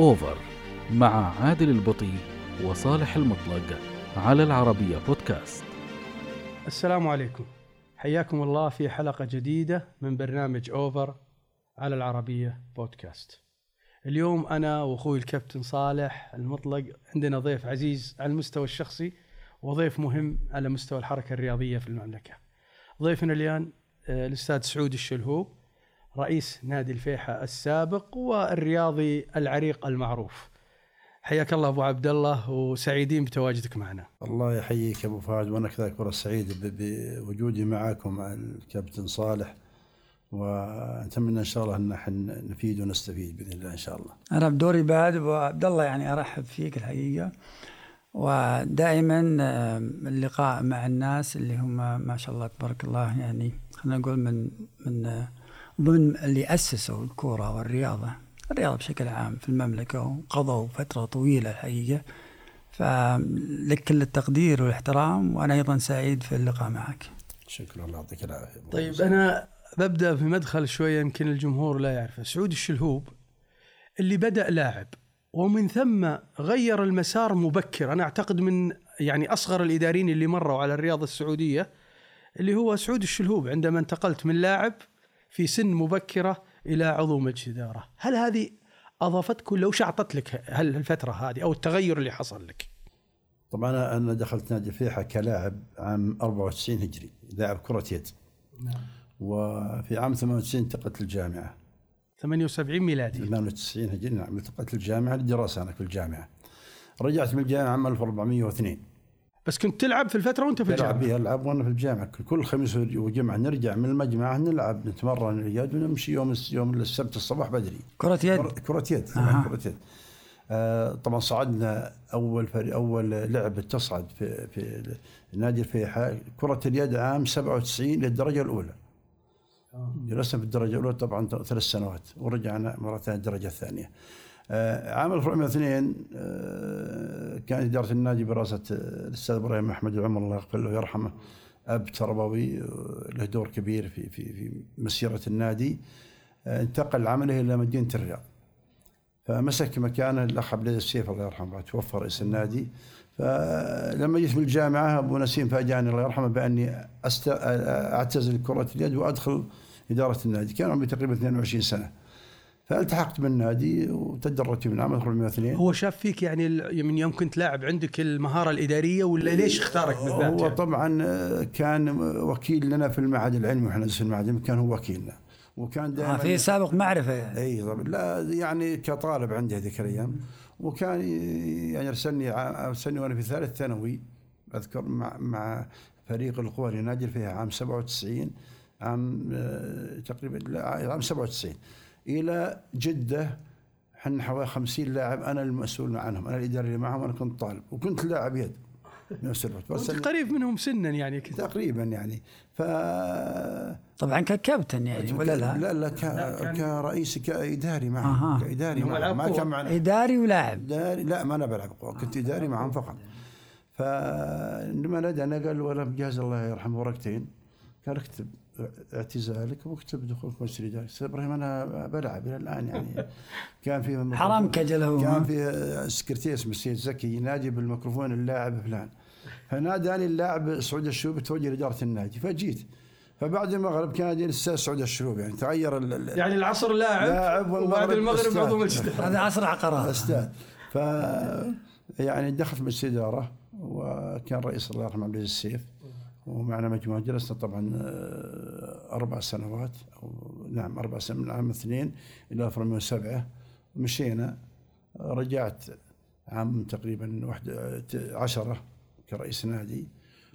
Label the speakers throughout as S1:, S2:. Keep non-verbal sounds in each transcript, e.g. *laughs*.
S1: أوفر مع عادل البطي وصالح المطلق على العربية بودكاست.
S2: السلام عليكم. حياكم الله في حلقة جديدة من برنامج أوفر على العربية بودكاست. اليوم أنا وأخوي الكابتن صالح المطلق عندنا ضيف عزيز على المستوى الشخصي وضيف مهم على مستوى الحركة الرياضية في المملكة. ضيفنا اليوم آه، الأستاذ سعود الشلهوب. رئيس نادي الفيحة السابق والرياضي العريق المعروف. حياك الله أبو عبد الله وسعيدين بتواجدك معنا.
S3: الله يحييك أبو فهد وأنا كذلك والله سعيد بوجودي معاكم مع الكابتن صالح ونتمنى إن شاء الله إن إحنا نفيد ونستفيد بإذن الله إن شاء الله.
S4: أنا بدوري بعد أبو عبد الله يعني أرحب فيك الحقيقة. ودائما آه، اللقاء مع الناس اللي هم ما شاء الله تبارك الله يعني خلينا نقول من من آه، ضمن اللي أسسوا الكورة والرياضة الرياضة بشكل عام في المملكة وقضوا فترة طويلة الحقيقة فلك كل التقدير والاحترام وأنا أيضا سعيد في اللقاء معك.
S3: شكرا الله يعطيك العافية. أبو
S2: طيب
S3: فهد.
S2: أنا ببدأ بمدخل شوية يمكن الجمهور لا يعرفه سعود الشلهوب اللي بدأ لاعب ومن ثم غير المسار مبكر أنا أعتقد من يعني أصغر الإداريين اللي مروا على الرياضة السعودية اللي هو سعود الشلهوب عندما انتقلت من لاعب في سن مبكرة إلى عضو مجلس إدارة. هل هذه اضافتك ولا وش اعطت لك هل الفترة هذه أو التغير اللي حصل لك؟
S3: طبعا أنا دخلت نادي الفيحة كلاعب عام 94 هجري لاعب كرة يد. وفي عام 98 انتقلت للجامعة.
S2: 78 ميلادي.
S3: 98 هجري نعم انتقلت للجامعة للدراسه أنا في الجامعة. رجعت من الجامعة عام 1402
S2: بس كنت تلعب في الفترة وأنت في الجامعة؟
S3: بها العب وأنا في الجامعة. كل خميس وجمعة نرجع من المجمع نلعب نتمرن اليد ونمشي يوم يوم السبت الصباح بدري.
S4: كرة يد؟
S3: كرة- كرة يد
S4: أها.
S3: كرة يد. آه طبعا صعدنا أول فريق أول لعبه تصعد في في نادي الفيحاء. كرة اليد عام 97 للدرجة الأولى. جلسنا في الدرجة الأولى طبعا ثلاث سنوات ورجعنا مرة ثانية الدرجة الثانية. آه عام 2002 آه كانت إدارة النادي براسه آه، الأستاذ إبراهيم احمد العمر الله يغفر له ويرحمه أب تربوي آه، له دور كبير في في في مسيرة النادي. انتقل عمله إلى مدينة الرياض. فمسك مكانه الأخ عبد العزيز السيف الله يرحمه توفى رئيس النادي. فلما جيت من الجامعة أبو نسيم فاجأني الله يرحمه بأني أست... أعتزل كرة اليد وأدخل إدارة النادي. كان عمري تقريبا 22 سنة. فالتحقت بالنادي وتدرجت من عام 1402
S2: هو شاف فيك يعني ال- من يوم كنت لاعب عندك المهارة الإدارية ولا ليش اختارك بالذات؟
S3: هو
S2: يعني؟
S3: طبعا آه، كان وكيل لنا في المعهد العلمي وإحنا في المعهد العلمي كان هو وكيلنا وكان
S4: آه
S3: دائما
S4: في سابق معرفة يعني.
S3: اي طبعا لا يعني كطالب عندي هذيك الأيام وكان ي- يعني أرسلني أرسلني وأنا في ثالث ثانوي أذكر مع مع فريق القوى لنادي فيها عام 97 عام آه، تقريبا لا عام 97 إلى جدة. إحنا حوالي 50 لاعب أنا المسؤول عنهم أنا الاداري اللي معهم وأنا كنت طالب وكنت لاعب يد بنفس الوقت. فأرسلني-
S2: قريب منهم سنا يعني. كذا
S3: تقريبا يعني. ف
S4: طبعا ككابتن يعني ولا لا؟
S3: لا لا ك... كرئيس كإداري معهم
S4: أها.
S3: كإداري
S2: هم
S3: معهم ما. كان معنا.
S4: إداري ولاعب.
S3: إداري؟ لا ما أنا بلعب قوة كنت إداري معهم فقط. فلما نادى أنا قال ولا مجهز الله يرحمه ورقتين قال اكتب اعتزالك واكتب دخولك مجلس الاداره قلت إبراهيم أنا بلعب إلى الآن يعني. *laughs* كان في
S4: حرام كجل هو
S3: كان في سكرتير اسمه السيد زكي ينادي بالميكروفون اللاعب فلان. فناداني اللاعب سعود الشوبي توجه لإدارة النادي. فجيت. فبعد المغرب كان يجي الاستاذ سعود الشوبي يعني تغير ال-
S2: يعني العصر لاعب,
S3: لاعب
S2: وبعد المغرب. عضو مجلس. *laughs*
S4: هذا عصر عقارات.
S3: أستاذ. ف يعني دخلت مجلس الاداره وكان رئيس الله يرحمه عبد العزيز السيف. ومعنا مجموعة جلسنا طبعا آه، أربع سنوات أو نعم أربع سنوات من عام اثنين إلى 2007 مشينا رجعت عام تقريبا واحد عشرة كرئيس نادي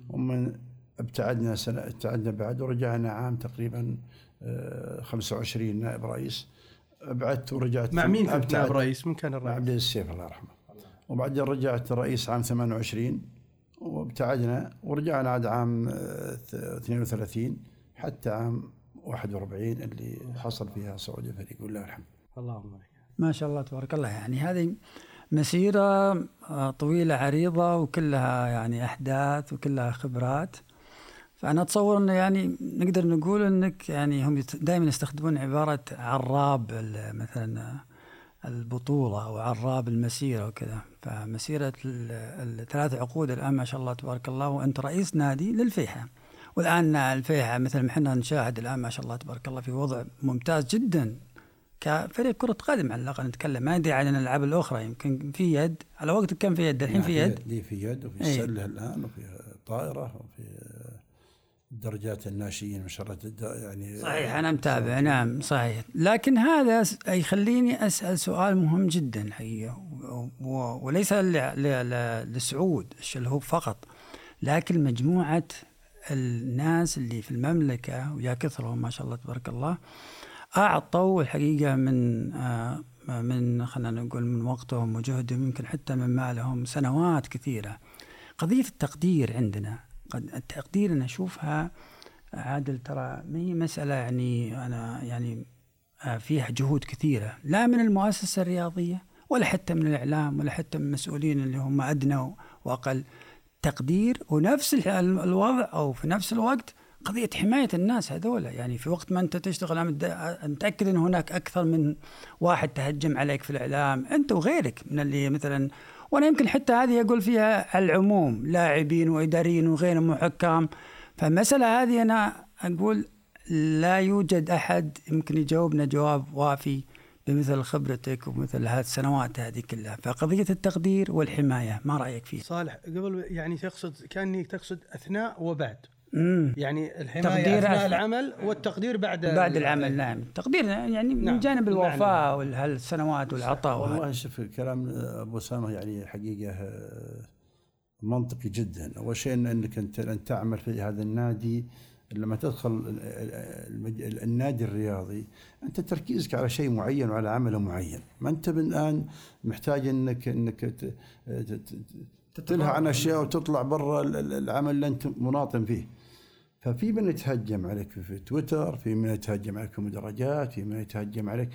S3: ومن ابتعدنا سنة ابتعدنا بعد ورجعنا عام تقريبا آه، 25 نائب رئيس أبعدت ورجعت
S2: مع مين كنت. نائب رئيس؟ من كان
S3: مع
S2: الرئيس؟
S3: عبد العزيز السيف الله يرحمه وبعدين رجعت رئيس عام 28 وابتعدنا ورجعنا عاد عام آه، 32 حتى عام 41 اللي حصل فيها صعود الفريق. والله الحمد.
S2: اللهم بارك.
S4: ما شاء الله تبارك الله. يعني هذه مسيرة آه، طويلة عريضة وكلها يعني أحداث وكلها خبرات. فأنا أتصور أنه يعني نقدر نقول أنك يعني هم دائما يستخدمون عبارة عراب ال- مثلا البطولة وعراب المسيرة وكذا. فمسيرة ال- الثلاث عقود الآن ما شاء الله تبارك الله وأنت رئيس نادي للفيحة. والآن الفيحة مثل ما إحنا نشاهد الآن ما شاء الله تبارك الله في وضع ممتاز جدا كفريق كرة قدم على الأقل نتكلم. ما ندري عن الألعاب الأخرى يمكن في يد. على وقت كان في يد الحين في يد.
S3: في يد وفي
S4: إيه.
S3: السلة الآن وفي طائرة وفي درجات الناشئين ما شاء الله تد- يعني
S4: صحيح. أنا متابع نعم صحيح. لكن هذا يخليني أسأل سؤال مهم جدا و- وليس ل- ل- ل- لسعود الشلهوب فقط لكن مجموعة الناس اللي في المملكة ويا كثرهم ما شاء الله تبارك الله أعطوا الحقيقة من آه، من خلينا نقول من وقتهم وجهدهم يمكن حتى من مالهم سنوات كثيرة. قضية التقدير عندنا قد التقدير أنا أشوفها عادل ترى ما هي مسألة يعني أنا يعني آه، فيها جهود كثيرة لا من المؤسسة الرياضية ولا حتى من الإعلام ولا حتى من المسؤولين اللي هم أدنى وأقل تقدير. ونفس ال- الوضع أو في نفس الوقت قضية حماية الناس هذولا. يعني في وقت ما أنت تشتغل أنا متأكد أن هناك أكثر من واحد تهجم عليك في الإعلام أنت وغيرك من اللي مثلا وأنا يمكن حتى هذه أقول فيها العموم لاعبين وإداريين وغيرهم وحكام. فالمسألة هذه أنا أقول لا يوجد أحد يمكن يجاوبنا جواب وافي بمثل خبرتك ومثل هذه السنوات هذه كلها. فقضية التقدير والحماية ما رأيك فيه؟
S2: صالح قبل يعني تقصد كأني تقصد أثناء وبعد.
S4: مم.
S2: يعني الحماية
S4: تقدير
S2: أثناء
S4: أث-
S2: العمل والتقدير بعد
S4: بعد العمل نعم تقدير يعني من
S2: نعم،
S4: جانب. الوفاء والسنوات والعطاء.
S3: والله شوف كلام أبو أسامة يعني حقيقة آه، منطقي جدا أول شيء إنك أنت ان تعمل في هذا النادي لما تدخل ال- ال- ال- النادي الرياضي أنت تركيزك على شيء معين وعلى عمل معين ما أنت من الآن محتاج انك إنك ت- ت- ت- تلهى عن أشياء وتطلع برا ال- ال- العمل اللي أنت مناطن فيه. ففي من يتهجم عليك في, تويتر في من يتهجم عليك في مدرجات في من يتهجم عليك.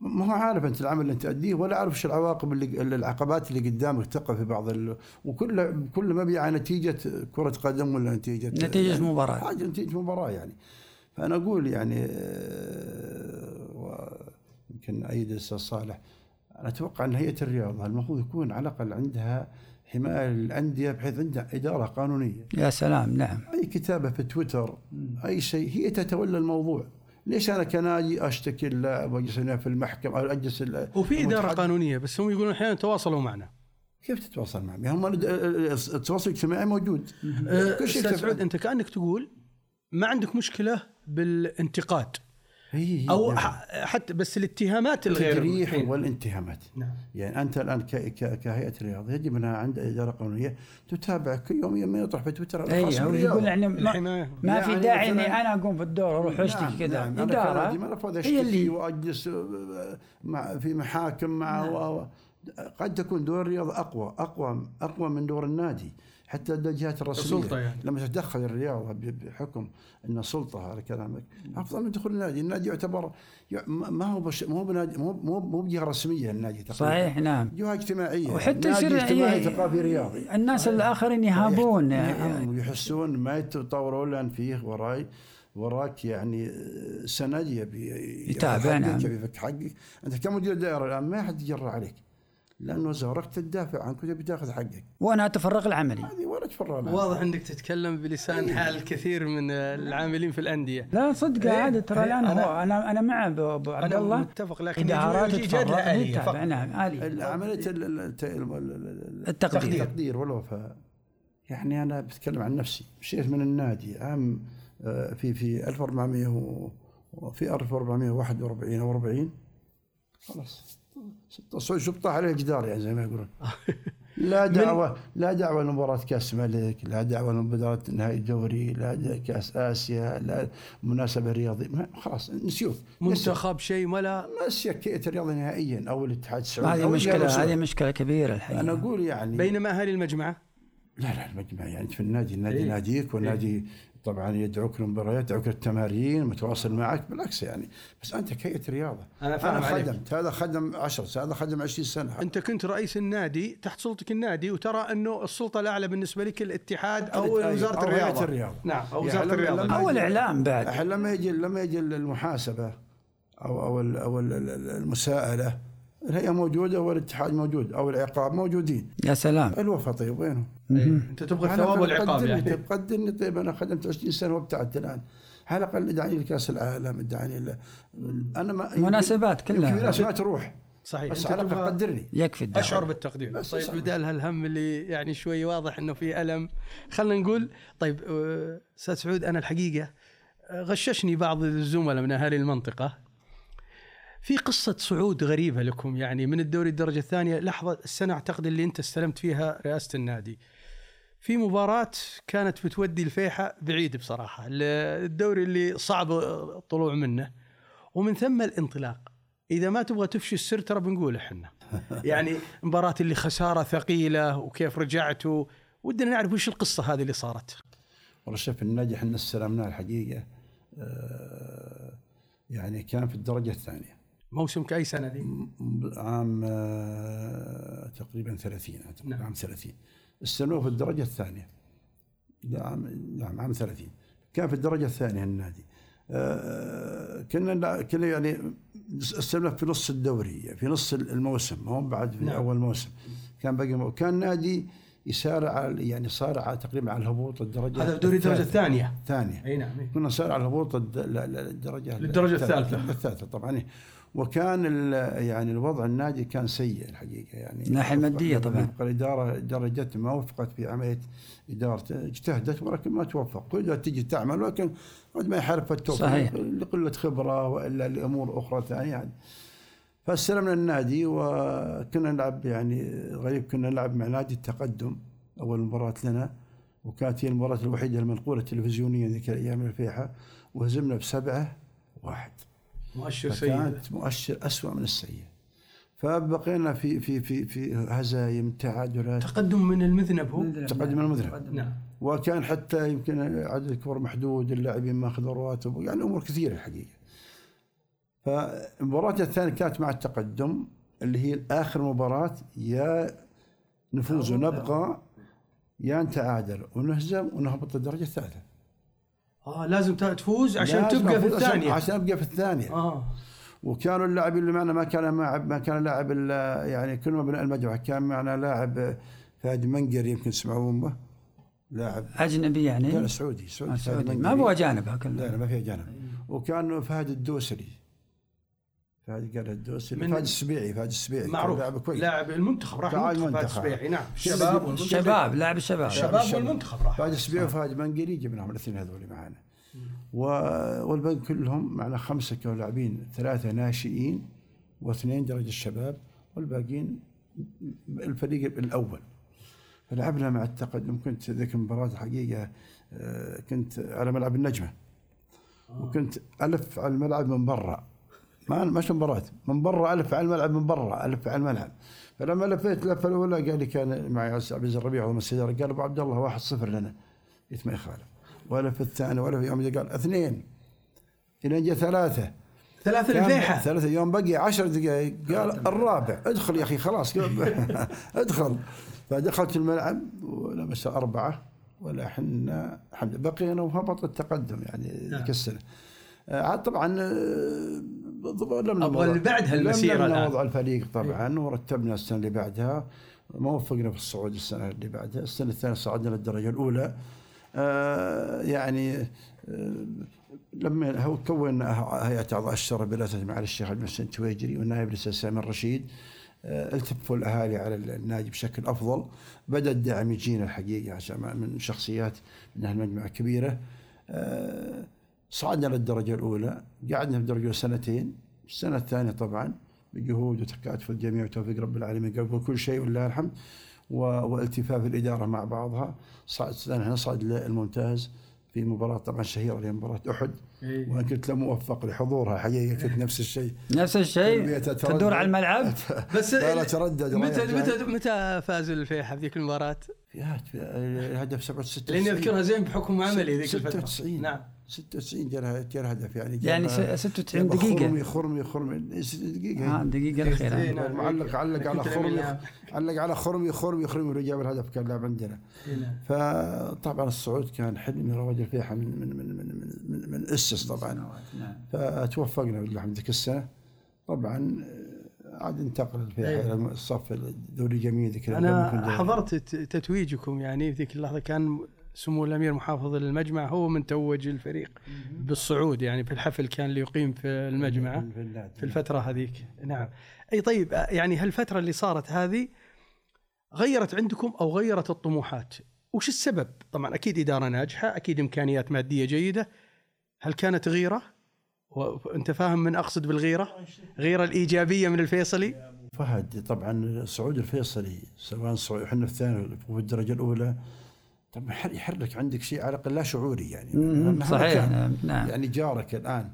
S3: ما هو عارف أنت العمل اللي أنت تأديه ولا عارف إيش العواقب اللي العقبات اللي قدامك تقع في بعض ال... وكل كل مبيع على نتيجة كرة قدم ولا نتيجة
S4: نتيجة
S3: يعني
S4: مباراة.
S3: حاجة نتيجة مباراة يعني. فأنا أقول يعني آه، يمكن أيد الأستاذ صالح أنا أتوقع إن هيئة الرياضة المفروض يكون على الأقل عندها حماية للأندية بحيث عندها إدارة قانونية.
S4: يا سلام نعم.
S3: أي كتابة في تويتر أي شيء هي تتولى الموضوع. ليش أنا كنادي أشتكي اللاعب واجلس هنا في المحكمة أو اجلس
S2: وفي
S3: إدارة.
S2: قانونية بس هم يقولون أحيانا تواصلوا معنا.
S3: كيف تتواصل معهم؟ يعني هم التواصل الاجتماعي موجود.
S2: أه،
S3: كل شيء
S2: سعود أنت كأنك تقول ما عندك مشكلة بالانتقاد.
S3: أو
S2: ح- حتى بس الاتهامات الغير
S3: التجريح
S2: الحين.
S3: والانتهامات
S2: نعم
S3: يعني أنت الآن ك- ك- كهيئة رياض يجب أنها عندها إدارة قانونية تتابع كل يوم ما يطرح في تويتر إي.
S4: يقول يعني ما, ما في
S3: يعني
S4: داعي
S3: إني
S4: أنا أقوم في الدور أروح أشتكي
S3: نعم،
S4: كذا
S3: نعم. إدارة ما أشتكي
S4: اللي
S3: وأجلس آه، مع في محاكم مع
S4: نعم.
S3: و- و- قد تكون دور الرياضه أقوى أقوى أقوى من دور النادي حتى الجهات الرسمية.
S2: السلطة يعني.
S3: لما تتدخل الرياضه بحكم إن سلطه على كلامك أفضل من دخول النادي، النادي يعتبر يع- ما هو بش ما هو بنادي مو مو مو بجهة رسمية النادي تقريبا.
S4: صحيح نعم.
S3: جهة اجتماعية.
S4: وحتى يصير
S3: اجتماعي
S4: ي-
S3: ثقافي رياضي.
S4: الناس الآخرين يهابون.
S3: يعني ويحسون ما يتطورون لأن فيه وراي وراك يعني سند يبي
S4: يتابع، نعم.
S3: يبي يفك حقك. أنت كمدير دائره الآن ما حد يجرى عليك. لأنه زورك تدافع عنك وتبي تاخذ حقك.
S4: وأنا أتفرغ العملي
S3: هذه ولا تفرع عنها.
S2: واضح إنك تتكلم بلسان حال كثير من العاملين في الأندية.
S4: لا صدق
S2: إيه،
S4: عادي ترى
S2: إيه،
S4: الآن
S2: أنا-
S4: هو أنا أنا مع ابو عبد
S2: أنا
S4: الله.
S2: متفق لكن
S4: ادارات تتفرغ. نعم الي
S3: عمليه ال- ال- الت- ال- ال-
S4: التقدير.
S3: التقدير والوفاء. يعني أنا بتكلم عن نفسي. مشيت من النادي عام آه، في في 1400 و- وفي 1441 أو 40 خلاص. تصعد شو طاح عليه الجدار يعني زي ما يقولون. *laughs* لا دعوه لا دعوة لمباراة كأس ملك لا دعوة لمباراة نهائي الدوري لا كأس آسيا لا مناسبة رياضيه ما- خلاص نسيوك
S2: منتخب شيء ولا؟
S3: نسيك هيئه الرياضه نهائيا أو الاتحاد السعودي
S4: هذه مشكله. هذه مشكلة كبيرة الحقيقة.
S3: أنا أقول يعني
S2: بينما اهالي المجمعه
S3: لا لا المجمع يعني في النادي النادي
S2: إيه.
S3: ناديك والنادي طبعا يدعوك للمباريات يدعوك للتمارين متواصل معك بالعكس يعني. بس أنت كهيئه رياضة؟
S2: أنا فاهم
S3: أنا
S2: عليك.
S3: خدمت هذا خدم 10 سنه هذا خدم 20 سنة.
S2: أنت كنت رئيس النادي تحت سلطتك النادي وترى أنه السلطة الأعلى بالنسبة لك الاتحاد
S3: أو وزارة
S2: الرياضة.
S3: الرياضة.
S2: نعم أو
S3: يعني
S2: وزارة
S3: لما-
S2: الرياضة.
S3: لما-
S4: أو الاعلام بعد.
S3: الحين لما يجي لما يجي المحاسبه أو أو ال- أو ال- ال- المساءلة الهيئه موجودة والاتحاد موجود أو العقاب موجودين.
S4: يا سلام.
S3: الوفا طيب وينهم؟
S2: إيه. أنت تبغى الثواب والعقاب يعني.
S3: قدرني طيب أنا خدمت 20 سنة وابتعدت الآن. على الأقل ادعاني لكاس العالم ادعاني ل... أنا ما
S4: مناسبات كلها.
S3: ناس ما تروح
S2: صحيح.
S3: بس على
S2: الأقل
S3: قدرني
S4: يكفي الدعوة.
S2: أشعر بالتقدير.
S3: بس
S2: طيب
S3: صح.
S2: بدال هالهم اللي يعني شوي واضح إنه في ألم خلينا نقول طيب آه، أستاذ سعود أنا الحقيقة غششني بعض الزملاء من أهالي المنطقة في قصة صعود غريبة لكم يعني من الدوري الدرجة الثانية. لحظة السنة أعتقد اللي أنت استلمت فيها رئاسة النادي. في مباراة كانت بتودي الفيحة بعيد بصراحة. الدوري اللي صعب الطلوع منه. ومن ثم الانطلاق. إذا ما تبغى تفشي السر ترى بنقول إحنا. *laughs* يعني مباراة اللي خسارة ثقيلة وكيف رجعتوا ودنا نعرف وش القصة هذه اللي صارت.
S3: والله شوف النادي إحنا استلمناه الحقيقة. آه، يعني كان في الدرجة الثانية.
S2: موسم كأي سنة دي
S3: عام آه، تقريبا 30 أعتقد،
S2: نعم.
S3: عام 30 استلموه في الدرجة الثانية لا، عام نعم عام 30 كان في الدرجة الثانية النادي آه، كنا كنا يعني استلمنا في نص الدوري في نص الموسم ما هو بعد في
S2: نعم.
S3: أول موسم كان باقي كان نادي يسارع على- يعني صارع تقريبا على الهبوط الدرجة
S2: هذا دوري الدرجة. الثانية
S3: الثانية
S2: أي نعم إيه.
S3: كنا نسارع على الهبوط الدرجة
S2: للدرجة الثالثة.
S3: الثالثة طبعا. وكان يعني الوضع النادي كان سيء الحقيقة يعني
S4: ناحية مادية طبعاً.
S3: الإدارة جت ما وفقت في عملية ادارته اجتهدت ولكن ما توفق كلها تجي تعمل ولكن قد ما يحارب التوفيق
S4: صحيح.
S3: لقلة خبرة وإلا لأمور أخرى ثانية يعني فاستلمنا النادي وكنا نلعب يعني غريب كنا نلعب مع نادي التقدم أول مباراة لنا وكانت هي المباراة الوحيدة المنقوله تلفزيونيا ذيك الأيام الفيحة وهزمنا بسبعة واحد
S2: مؤشر سيء.
S3: مؤشر أسوأ من السيء. فبقينا في في في في هزايم تعادلات.
S2: تقدم من المذنب هو؟
S3: تقدم المذنب.
S2: نعم.
S3: وكان حتى يمكن عدد الكبر محدود اللاعبين ما أخذوا رواتب يعني أمور كثيرة الحقيقة. فالمباراة الثانية كانت مع التقدم اللي هي اخر مباراة يا نفوز ونبقى يا نتعادل ونهزم ونهبط الدرجه الثالثة.
S2: آه لازم تفوز عشان
S3: لازم
S2: تبقى في
S3: أفوز عشان-
S2: الثانية.
S3: عشان أبقى في الثانية.
S2: آه.
S3: وكانوا اللاعبين اللي معنا ما كان ما ما كان لاعب إلا يعني كلهم ابناء المجموعة كان معنا لاعب فهد منقري يمكن تسمعون به. لاعب
S4: أجنبي يعني؟
S3: لا سعودي سعودي,
S4: آه، سعودي. ما أبغى اجانب
S3: لا
S4: هكذا
S3: لا ما في اجانب وكان فهد الدوسري. فهد قال الدوسري.
S2: من-
S3: فهد السبيعي فهد السبيعي.
S2: معروف.
S3: لاعب كويس.
S2: لاعب المنتخب راح
S3: لاعب
S2: المنتخب. فهد. السبيعي نعم. الشباب والمنتخب.
S4: شباب لاعب الشباب.
S2: الشباب والمنتخب راح.
S3: فهد السبيعي وفهد منقري جبناهم الاثنين هذول معنا و- والباقي كلهم معنا خمسة كانوا لاعبين ثلاثة ناشئين واثنين درجة الشباب والباقيين الفريق الأول. فلعبنا مع التقدم. كنت ذيك المباراة الحقيقة آه، كنت على ملعب النجمة. وكنت ألف على الملعب من برا. ما مش مباراة من برا ألف على الملعب من برا ألف على الملعب. فلما لفيت اللفه الأولى قال لي كان معي عبد العزيز الربيع هو من السيارة. قال أبو عبد الله واحد صفر لنا. قلت ما يخالف والف الثاني والف يوم. قال اثنين. إلى جاء
S2: ثلاثة.
S3: ثلاثة
S2: الفيحة
S3: ثلاثة. يوم بقي عشر دقائق. قال الرابع. ادخل يا أخي خلاص. *laughs* ادخل. فدخلت الملعب ولبس أربعة. ولا إحنا بقينا وهبط التقدم يعني
S2: نعم.
S3: ذيك السنة آه، عاد طبعا آه، لم
S2: أبغى اللي بعدها المسيرة الآن.
S3: وضع الفريق طبعا ورتبنا السنة اللي بعدها. ما وفقنا في الصعود السنة اللي بعدها. السنة الثانية صعدنا للدرجة الأولى. آه، يعني آه، لما هو كون هيئة أعضاء الشرع برئاسه معالي الشيخ عبد المحسن التويجري والنائب الأستاذ سامي الرشيد. آه، التفوا الأهالي على النادي بشكل أفضل. بدأ الدعم يجينا الحقيقة عشان من شخصيات من المجموعه كبيرة. آه، صعدنا للدرجه الأولى قعدنا في الدرجه الأولى سنتين السنة الثانية طبعا بجهود وتكاتف الجميع وتوفيق رب العالمين قبل كل شيء ولله الحمد و- والتفاف الإدارة مع بعضها. صعد نصعد للممتاز في مباراة طبعا شهيرة اللي هي مباراة أحد.
S2: إيه.
S3: وأنا كنت لا موفق لحضورها حقيقه كنت نفس الشيء.
S4: نفس الشيء؟ تدور على الملعب؟
S2: بس
S3: لا لا تردد
S2: متى
S3: رايح جاي.
S2: متى متى فاز الفيحة في ذيك المباراة؟
S3: الهدف 67
S2: لأني أذكرها زين بحكم عملي ذيك الفترة.
S3: 96
S2: نعم.
S3: 96 جاء جاء هدف يعني
S4: يعني
S3: جاب-
S4: س- 96
S3: جاب
S4: دقيقة.
S3: خرمي خرمي خرمي دقيقة
S4: ها الدقيقة الأخيرة
S2: إيه، نعم.
S3: معلق علق على خرمي علق على خرمي خرمي خرمي ولو جاب الهدف كان لاعب عندنا
S2: إيه، نعم.
S3: فطبعا الصعود كان حلمي رواد الفيحة من من من من من, من, من أسس طبعا
S4: نعم.
S3: فتوفقنا بالله الحمد ذيك السنة طبعا عاد انتقل في
S2: إيه.
S3: إلى الصف الدوري الجميل ذيك أنا.
S2: حضرت ت- تتويجكم يعني في ذيك اللحظة كان سمو الأمير محافظ المجمع هو من توج الفريق بالصعود يعني في الحفل كان اللي يقيم في المجمع
S3: في.
S2: في الفترة هذيك. نعم. أي طيب يعني هالفترة اللي صارت هذه غيرت عندكم أو غيرت الطموحات؟ وش السبب؟ طبعا أكيد إدارة ناجحة أكيد إمكانيات مادية جيدة. هل كانت غيرة؟ وانت فاهم من أقصد بالغيرة؟ غيرة الإيجابية من الفيصلي؟
S3: فهد طبعا صعود الفيصلي سواء صعود إحنا في الثاني وفي الدرجة الأولى يحر- يحرك عندك شيء على الأقل لا شعوري يعني
S4: صحيح. نعم، نعم
S3: يعني جارك الآن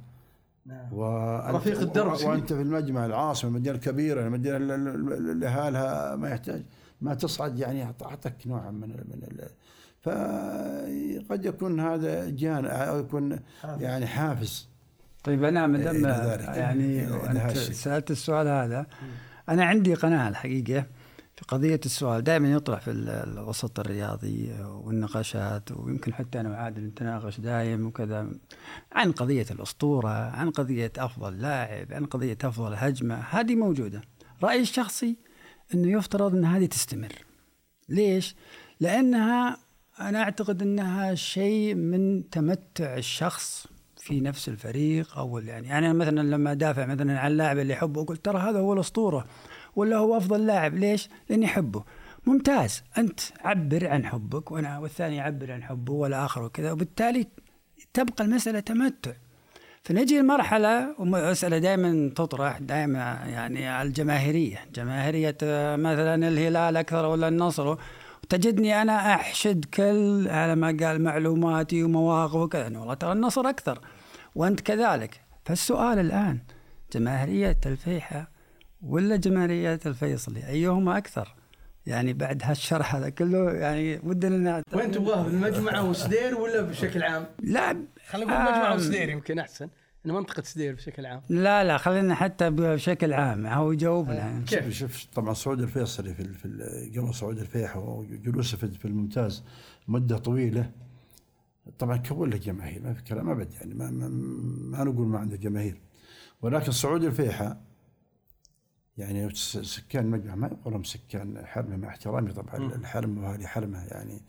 S2: نعم.
S3: وأنت
S2: رفيق الدرب
S3: وأنت في المجمع العاصمة المدينة الكبيرة المدينة اللي- اهالها ما يحتاج ما تصعد يعني اعطتك نوعا من من ال- فقد يكون هذا جان أو يكون يعني حافز
S4: طيب أنا ما دام
S3: ذلك.
S4: يعني
S3: إلى أنت.
S4: سألت السؤال هذا أنا عندي قناعه الحقيقة في قضية السؤال دائما يطرح في ال- الوسط الرياضي والنقاشات ويمكن حتى أنا وعادل نتناقش دايم وكذا عن قضية الأسطورة عن قضية أفضل لاعب عن قضية أفضل هجمة هذه موجودة. رأيي الشخصي إنه يفترض إن هذه تستمر. ليش؟ لأنها أنا أعتقد إنها شيء من تمتع الشخص في نفس الفريق أو يعني يعني أنا مثلا لما أدافع مثلا عن اللاعب اللي أحبه أقول ترى هذا هو الأسطورة. ولا هو أفضل لاعب؟ ليش؟ لأني أحبه. ممتاز. أنت عبر عن حبك وأنا والثاني يعبر عن حبه والاخر وكذا وبالتالي تبقى المسألة تمتع. فنجي لمرحلة ومسألة دائما تطرح دائما يعني الجماهيرية. جماهيرية آه، مثلا الهلال أكثر ولا النصر. تجدني أنا أحشد كل على ما قال معلوماتي ومواقف وكذا. والله ترى النصر أكثر وأنت كذلك. فالسؤال الآن جماهيرية الفيحة ولا جماهيرية الفيصلي أيهما أكثر؟ يعني بعد هالشرح هذا كله يعني ودنا
S2: وين تبغاه بالمجمع وسدير ولا بشكل عام؟
S4: لا
S2: خلينا نقول مجمع
S4: آم.
S2: وسدير يمكن أحسن. إن منطقة سدير بشكل عام.
S4: لا لا خلينا حتى بشكل عام. هو يجاوبنا.
S2: كيف؟
S3: شوف شوف طبعا صعود الفيصلي في ال- في ال- قبل صعود الفيحة وجلوسه في في الممتاز مدة طويلة. طبعا كون له جماهير ما في كلام أبد يعني ما, ما, ما نقول ما عنده جماهير. ولكن صعود الفيحة يعني سكان المجمع ما يقولون سكان حرمة مع احترامي طبعا الحرم وهذه حرمة يعني.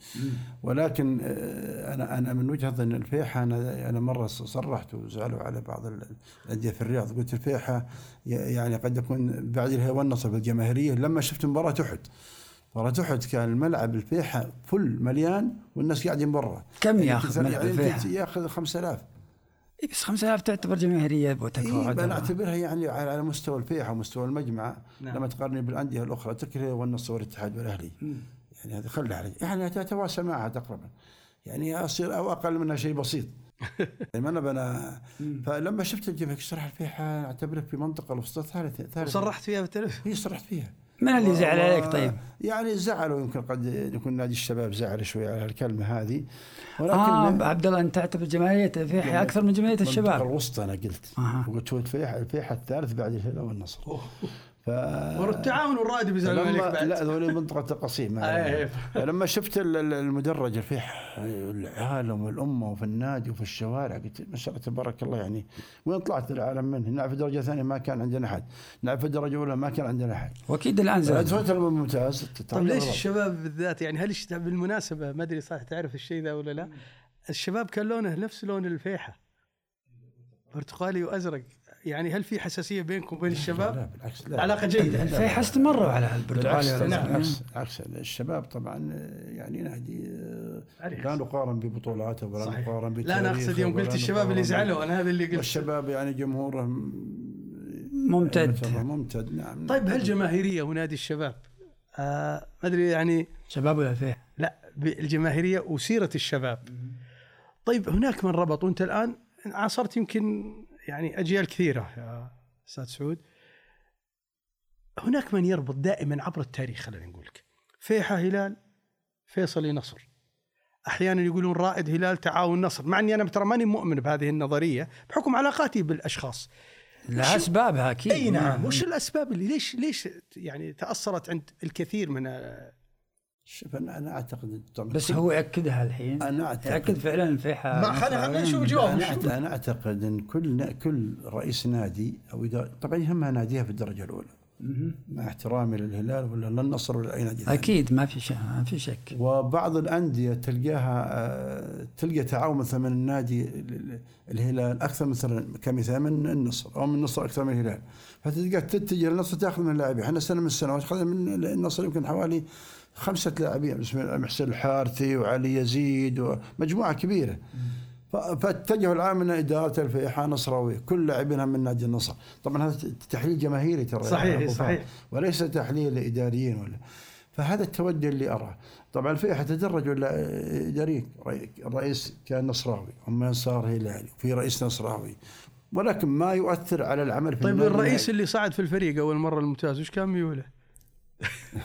S3: ولكن آه، أنا أنا من وجهة إن الفيحة أنا أنا مرة صرحت وزعلوا على بعض ال- الانديه في الرياض قلت الفيحة يعني قد يكون بعد الهوى النصر الجماهيرية. لما شفت مباراة أحد مباراة أحد كان الملعب الفيحة فل مليان والناس قاعدين برا.
S4: كم
S3: يعني
S4: ياخذ
S3: كثر-
S4: ملعب
S3: يعني
S4: الفيحة؟
S3: يأخذ 5000
S4: إيه بس 5000 تعتبر جماهيريه
S3: إيه
S4: وتكفى
S3: أنا اعتبرها يعني على مستوى الفيحة ومستوى المجمع
S2: نعم.
S3: لما تقارني بالأندية الأخرى الهلال والنصر والاتحاد والاهلي يعني هذه خلها علي. يعني تتواسى معها تقريبا. يعني أصير أو أقل منها شيء بسيط. *laughs* يعني ما أنا بنا فلما شفت الجماهير صراحة الفيحة اعتبرها في منطقة الوسطى ثالث ثالث.
S2: وصرحت فيها بالتلفزيون
S3: هي صرحت فيها.
S4: من اللي زعل عليك؟ طيب؟
S3: يعني زعلوا يمكن قد يكون نادي الشباب زعل شوي على الكلمة هذه. ولكن
S4: آه عبد الله أنت تعتبر جماهيريه الفيحة أكثر من
S3: جماهيرية
S4: الشباب.
S3: الوسطى أنا قلت.
S4: أها.
S3: وقلت هو الفيحة الفيحة الثالث بعد الهلال والنصر. *laughs* ف
S2: والتعاون والرائد بيزعلون عليك بعد.
S3: لا هذول منطقة القصيم *laughs*
S2: أي.
S3: لما شفت ال- ال- المدرج الفيح العالم والأمة وفي النادي وفي الشوارع قلت ما شاء الله تبارك الله يعني وين طلعت العالم منه؟ نلعب في الدرجة الثانية ما كان عندنا أحد، نلعب في الدرجة الأولى ما كان عندنا أحد.
S4: وأكيد الآن زاد.
S3: دخلت الممتاز
S2: طيب ليش الشباب بالذات يعني هل بالمناسبة ما أدري صح تعرف الشيء ذا ولا لا الشباب كان لونه نفس لون الفيحة. برتقالي وأزرق. يعني هل في حساسية بينكم وبين
S3: لا
S2: الشباب؟
S3: بالعكس لا.
S2: علاقة جيدة.
S4: الفيحة استمروا على
S3: بالعكس
S4: البرتغال
S3: بالعكس بالعكس. الشباب طبعا يعني نادي. لا نقارن ببطولاته ولا
S2: صحيح.
S3: نقارن
S2: لا أنا أقصد يوم قلت الشباب اللي زعلوا أنا هذا اللي قلت.
S3: والشباب يعني جمهوره
S4: ممتد.
S3: ممتد. نعم
S2: طيب هل جماهيريه ونادي الشباب آه ما أدري يعني
S4: شباب ولا الفيحة
S2: لا الجماهيريه وسيرة الشباب. طيب هناك من ربط وانت الآن عاصرت يمكن يعني أجيال كثيرة يا أستاذ سعود. هناك من يربط دائما عبر التاريخ خلينا نقول لك. فيحة هلال فيصلي نصر. أحيانا يقولون رائد هلال تعاون نصر. مع إني أنا ترى ماني مؤمن بهذه النظرية بحكم علاقاتي بالأشخاص.
S4: لها أسبابها أكيد.
S2: أي نعم. وش الأسباب اللي ليش ليش يعني تأثرت عند الكثير من
S3: شوف أنا أنا أعتقد
S4: بس هو يأكدها الحين.
S3: أنا اعتقد
S4: يأكد فعلا الفيحة
S2: ما خلينا نشوف الجواب
S3: أنا أنا أعتقد إن كل كل رئيس نادي أو طبعا يهمها ناديها في الدرجة الأولى. مع احترامي للهلال ولا للنصر ولا أي نادي ثاني.
S4: أكيد ما في شك ما في شك.
S3: وبعض الأندية تلقاها آه، تلقى تعاون مثلا من النادي ال- ال- الهلال أكثر مثلا كمثال من النصر أو من النصر أكثر من الهلال. فتلقى تتجه للنصر تاخذ من اللاعبين. إحنا سنة من السنوات اخذنا من النصر؟ يمكن حوالي خمسة لاعبين بسم محسن الحارثي وعلي يزيد ومجموعه كبيرة فاتجهوا الان من إدارة الفيحاء نصراويه كل لاعبينها من نادي النصر طبعا هذا تحليل جماهيري ترى
S2: صحيح،. صحيح.
S3: وليس تحليل إداريين ولا فهذا التودي اللي أراه طبعا الفيحاء تدرج ولا اداريين رئي- الرئيس كان نصراوي ثم صار هلالي وفي رئيس نصراوي ولكن ما يؤثر على العمل في
S2: طيب الرئيس اللي صعد في الفريق أول مرة الممتاز وش كان ميوله؟ *laughs*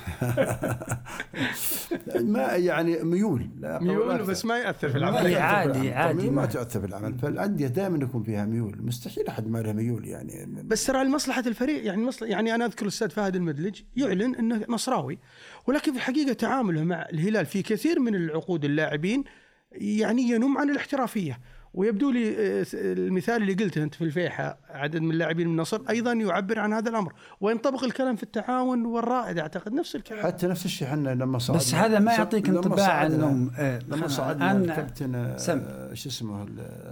S3: ما يعني ميول. لا
S2: ميول
S3: أكثر.
S2: بس ما يأثر في العمل.
S4: عادي-. عادي
S3: ما- تؤثر في العمل. فالأندية دائما يكون فيها ميول. مستحيل أحد ما له ميول يعني.
S2: بس ترى لمصلحه الفريق يعني مصلحة يعني أنا أذكر الأستاذ فهد المدلج يعلن إنه نصراوي. ولكن في الحقيقة تعامله مع الهلال في كثير من العقود اللاعبين يعني ينم عن الاحترافية. ويبدو لي آه، المثال اللي قلته أنت في الفيحاء عدد من اللاعبين من النصر أيضا يعبر عن هذا الأمر. وينطبق الكلام في التعاون والرائد أعتقد نفس الكلام.
S3: حتى نفس الشيء إحنا لما صعدنا.
S4: بس هذا ما يعطيك انطباع انهم آه،
S3: لما صعدنا الكابتن آه،. شو اسمه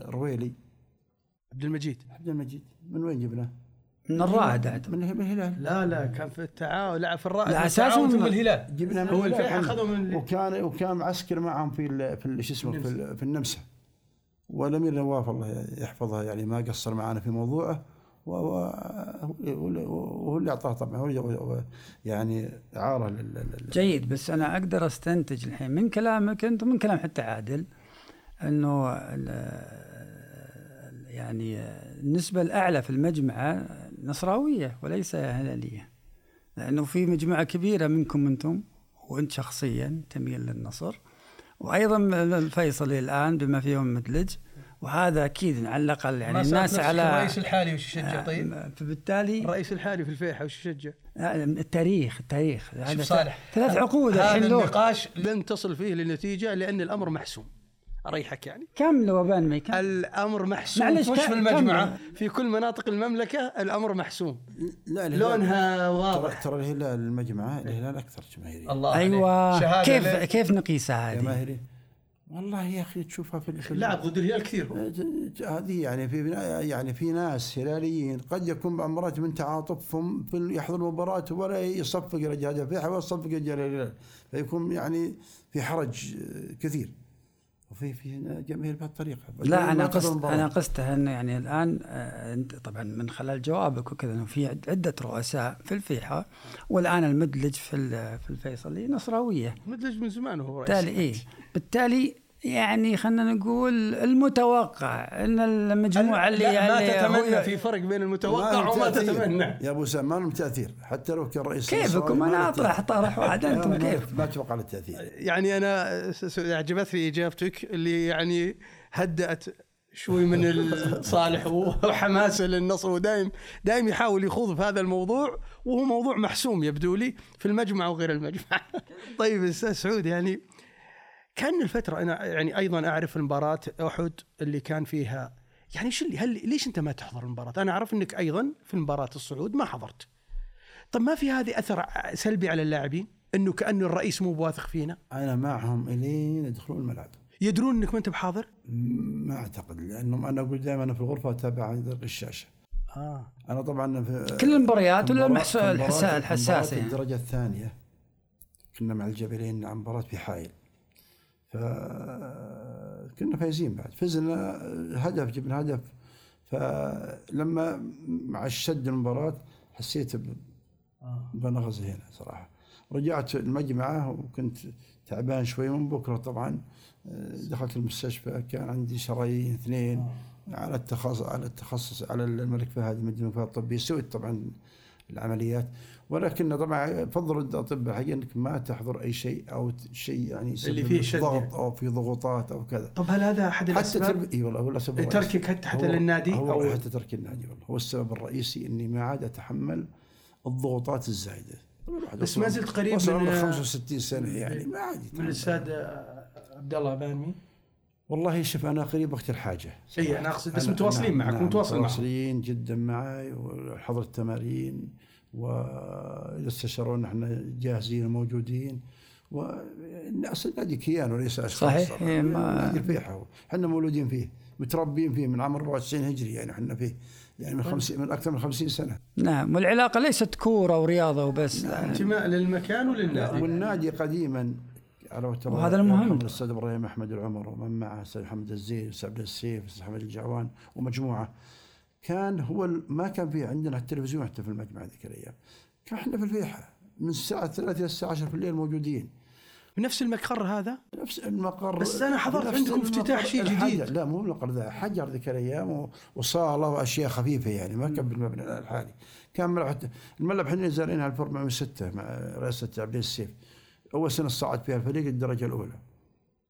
S3: الرويلي.
S2: عبد المجيد.
S3: عبد المجيد. من وين جبناه؟
S4: من الرائد أعتقد.
S3: من الهلال.
S2: لا لا كان في التعاون. لا في الرائد.
S4: لا،
S2: ثم
S4: من-
S2: الهلال.
S3: جبنا من
S2: هو
S3: الهلال.
S2: الفيحاء اخذوا من
S3: وكان وكان معسكر معهم في ال- في ال- شو اسمه في, في النمسا. والامير نواف الله يحفظه يعني ما قصر معنا في موضوعه وهو اللي أعطاه طبعا. هو يعني إعارة لل-
S4: جيد. بس أنا أقدر أستنتج الحين من كلامك أنت ومن كلام حتى عادل إنه يعني النسبة الأعلى في المجمعه نصراوية وليس هلالية. لأنه في مجموعة كبيرة منكم أنتم وأنت شخصيا تميل للنصر. وأيضا الفيصلي الآن بما فيهم مدلج وهذا أكيد على الأقل يعني الناس على
S2: الرئيس الحالي وش يشجع طيب؟
S4: فبالتالي
S2: الرئيس الحالي في الفيحاء وش يشجع؟
S4: التاريخ التاريخ هذا
S2: صالح
S4: ثلاث عقود الحين
S2: هذا النقاش لن تصل فيه لنتيجه لأن الأمر محسوم أريحك يعني.
S4: كم لو بان ما يكم
S2: الأمر محسوم.
S4: معلش،
S2: مش في المجمعه؟ في كل مناطق المملكة الأمر محسوم.
S3: لا الهلال-
S2: لونها واضح.
S3: ترى الهلال المجمعه الهلال أكثر جماهيريه
S2: الله.
S4: أيوه.
S2: عليك. شهادة
S4: كيف
S2: لك.
S4: كيف نقيسها هذه؟
S3: جماهيريه والله يا أخي تشوفها في في-
S2: لاعب ضد الهلال كثير.
S3: هذه يعني في يعني في ناس هلاليين قد يكون بعض المرات من تعاطفهم في يحضر المباراة ولا يصفق رجال الفيحاء ولا يصفق رجال الهلال. فيكون يعني في حرج كثير. وفي في جماهير بهالطريقة.
S4: لا
S3: أنا
S4: قصد. أنا قصدها إنه يعني الآن آه، أنت طبعا من خلال جوابك وكذا إنه في عد- عدة رؤساء في الفيحاء والآن المدلج في ال- في الفيصلي نصراوية.
S2: مدلج من زمان وهو رئيس
S4: بالتالي إيه بالتالي يعني خلينا نقول المتوقع إن المجموعة اللي
S2: لا ما
S4: اللي
S2: تتمنى في فرق بين المتوقع وما. تتمنى
S3: يا أبو سام ما لهم تأثير حتى لو كان رئيس
S4: كيفكم
S3: أنا
S4: اطرح. طرح واحد
S3: أنتم
S4: كيف
S3: ما أتوقع له تأثير
S2: يعني أنا س- س- اعجبتني إجابتك اللي يعني هدأت شوي من صالح وحماسه للنصر ودائم دائم يحاول يخوض في هذا الموضوع وهو موضوع محسوم يبدو لي في المجمع وغير المجمع. *laughs* طيب أستاذ سعود يعني كان الفترة أنا يعني أيضا أعرف المباراة أحد اللي كان فيها يعني شو اللي هل ليش أنت ما تحضر المباراة؟ أنا أعرف إنك أيضا في مباراة الصعود ما حضرت. طب ما في هذه أثر سلبي على اللاعبين؟ إنه كانه الرئيس مو بواثق فينا؟
S3: أنا معهم إلين يدخلون الملعب
S2: يدرون إنك ما أنت بحاضر؟
S3: ما أعتقد لأنهم أنا أقول دائما أنا في الغرفة اتابع عن طريق الشاشة
S2: آه
S3: أنا طبعا في
S4: كل المباريات ولا المحس-
S3: مباراة-
S4: الحسا-
S3: مباراة
S4: الحساسة يعني؟
S3: الدرجة الثانية كنا مع الجبلين عن مباراة في حائل فكنا فايزين بعد. فزنا هدف جبنا هدف. فلما مع الشد المباراة حسيت ب- بنغص هنا صراحة. رجعت المجمعة وكنت تعبان شوي من بكرة طبعا. دخلت المستشفى كان عندي شرايين اثنين على التخصص على التخصص على الملك فهد فهد الطبي سويت طبعا العمليات. ولكن طبعا فضل الأطباء حقيقة إنك ما تحضر أي شيء أو شيء يعني
S2: اللي فيه شد
S3: ضغط. أو في ضغوطات أو كذا.
S2: طب هل هذا أحد
S3: حتى
S2: الأسباب؟
S3: ترك إي والله هو السبب الرئيسي.
S2: تركك حتى حتى للنادي
S3: هو
S2: أو
S3: حتى ترك النادي والله. هو السبب الرئيسي إني ما عاد أتحمل الضغوطات الزايدة.
S2: بس ما زلت قريب من-
S3: عمره 65 سنة يعني ما عاد
S2: من. الأستاذ عبد الله بانمي
S3: والله شوف أنا قريب وقت الحاجة.
S2: إي أنا أقصد بس متواصلين معك
S3: نعم،
S2: متواصل معك
S3: متواصلين جدا معي وحضر التمارين. وإذا استشارونا إحنا جاهزين وموجودين. والناس النادي كيان وليس أشخاص.
S4: صحيح،. إيه، ما-
S3: الفيحة. إحنا مولودين فيه متربين فيه من عمر 94 هجري يعني إحنا فيه يعني من 50 من أكثر من 50 سنة.
S4: نعم والعلاقة ليست كورة ورياضة وبس.
S2: انتماء للمكان وللنادي.
S3: والنادي قديما. على
S4: وهذا المهم.
S3: الأستاذ إبراهيم أحمد العمر ومن معه الاستاذ محمد الزين الاستاذ عبد السيف الاستاذ حمد الجعوان ومجموعة. كان هو ما كان في عندنا التلفزيون حتى في المجمع ذيك الأيام. كان إحنا في الفيحة من الساعة 3 إلى الساعة 10 في الليل موجودين.
S2: بنفس المقر هذا؟
S3: نفس المقر.
S2: بس أنا حضرت
S3: نفس
S2: عندكم. افتتاح شيء جديد.
S3: لا مو المقر ذا حجر ذيك الأيام وصاله واشياء خفيفة يعني ما كان بالمبنى الحالي. كان ملعب الملعب إحنا زارينها 2006 مع رئاسه عبد السيف. أول سنة صعد فيها الفريق الدرجة الأولى.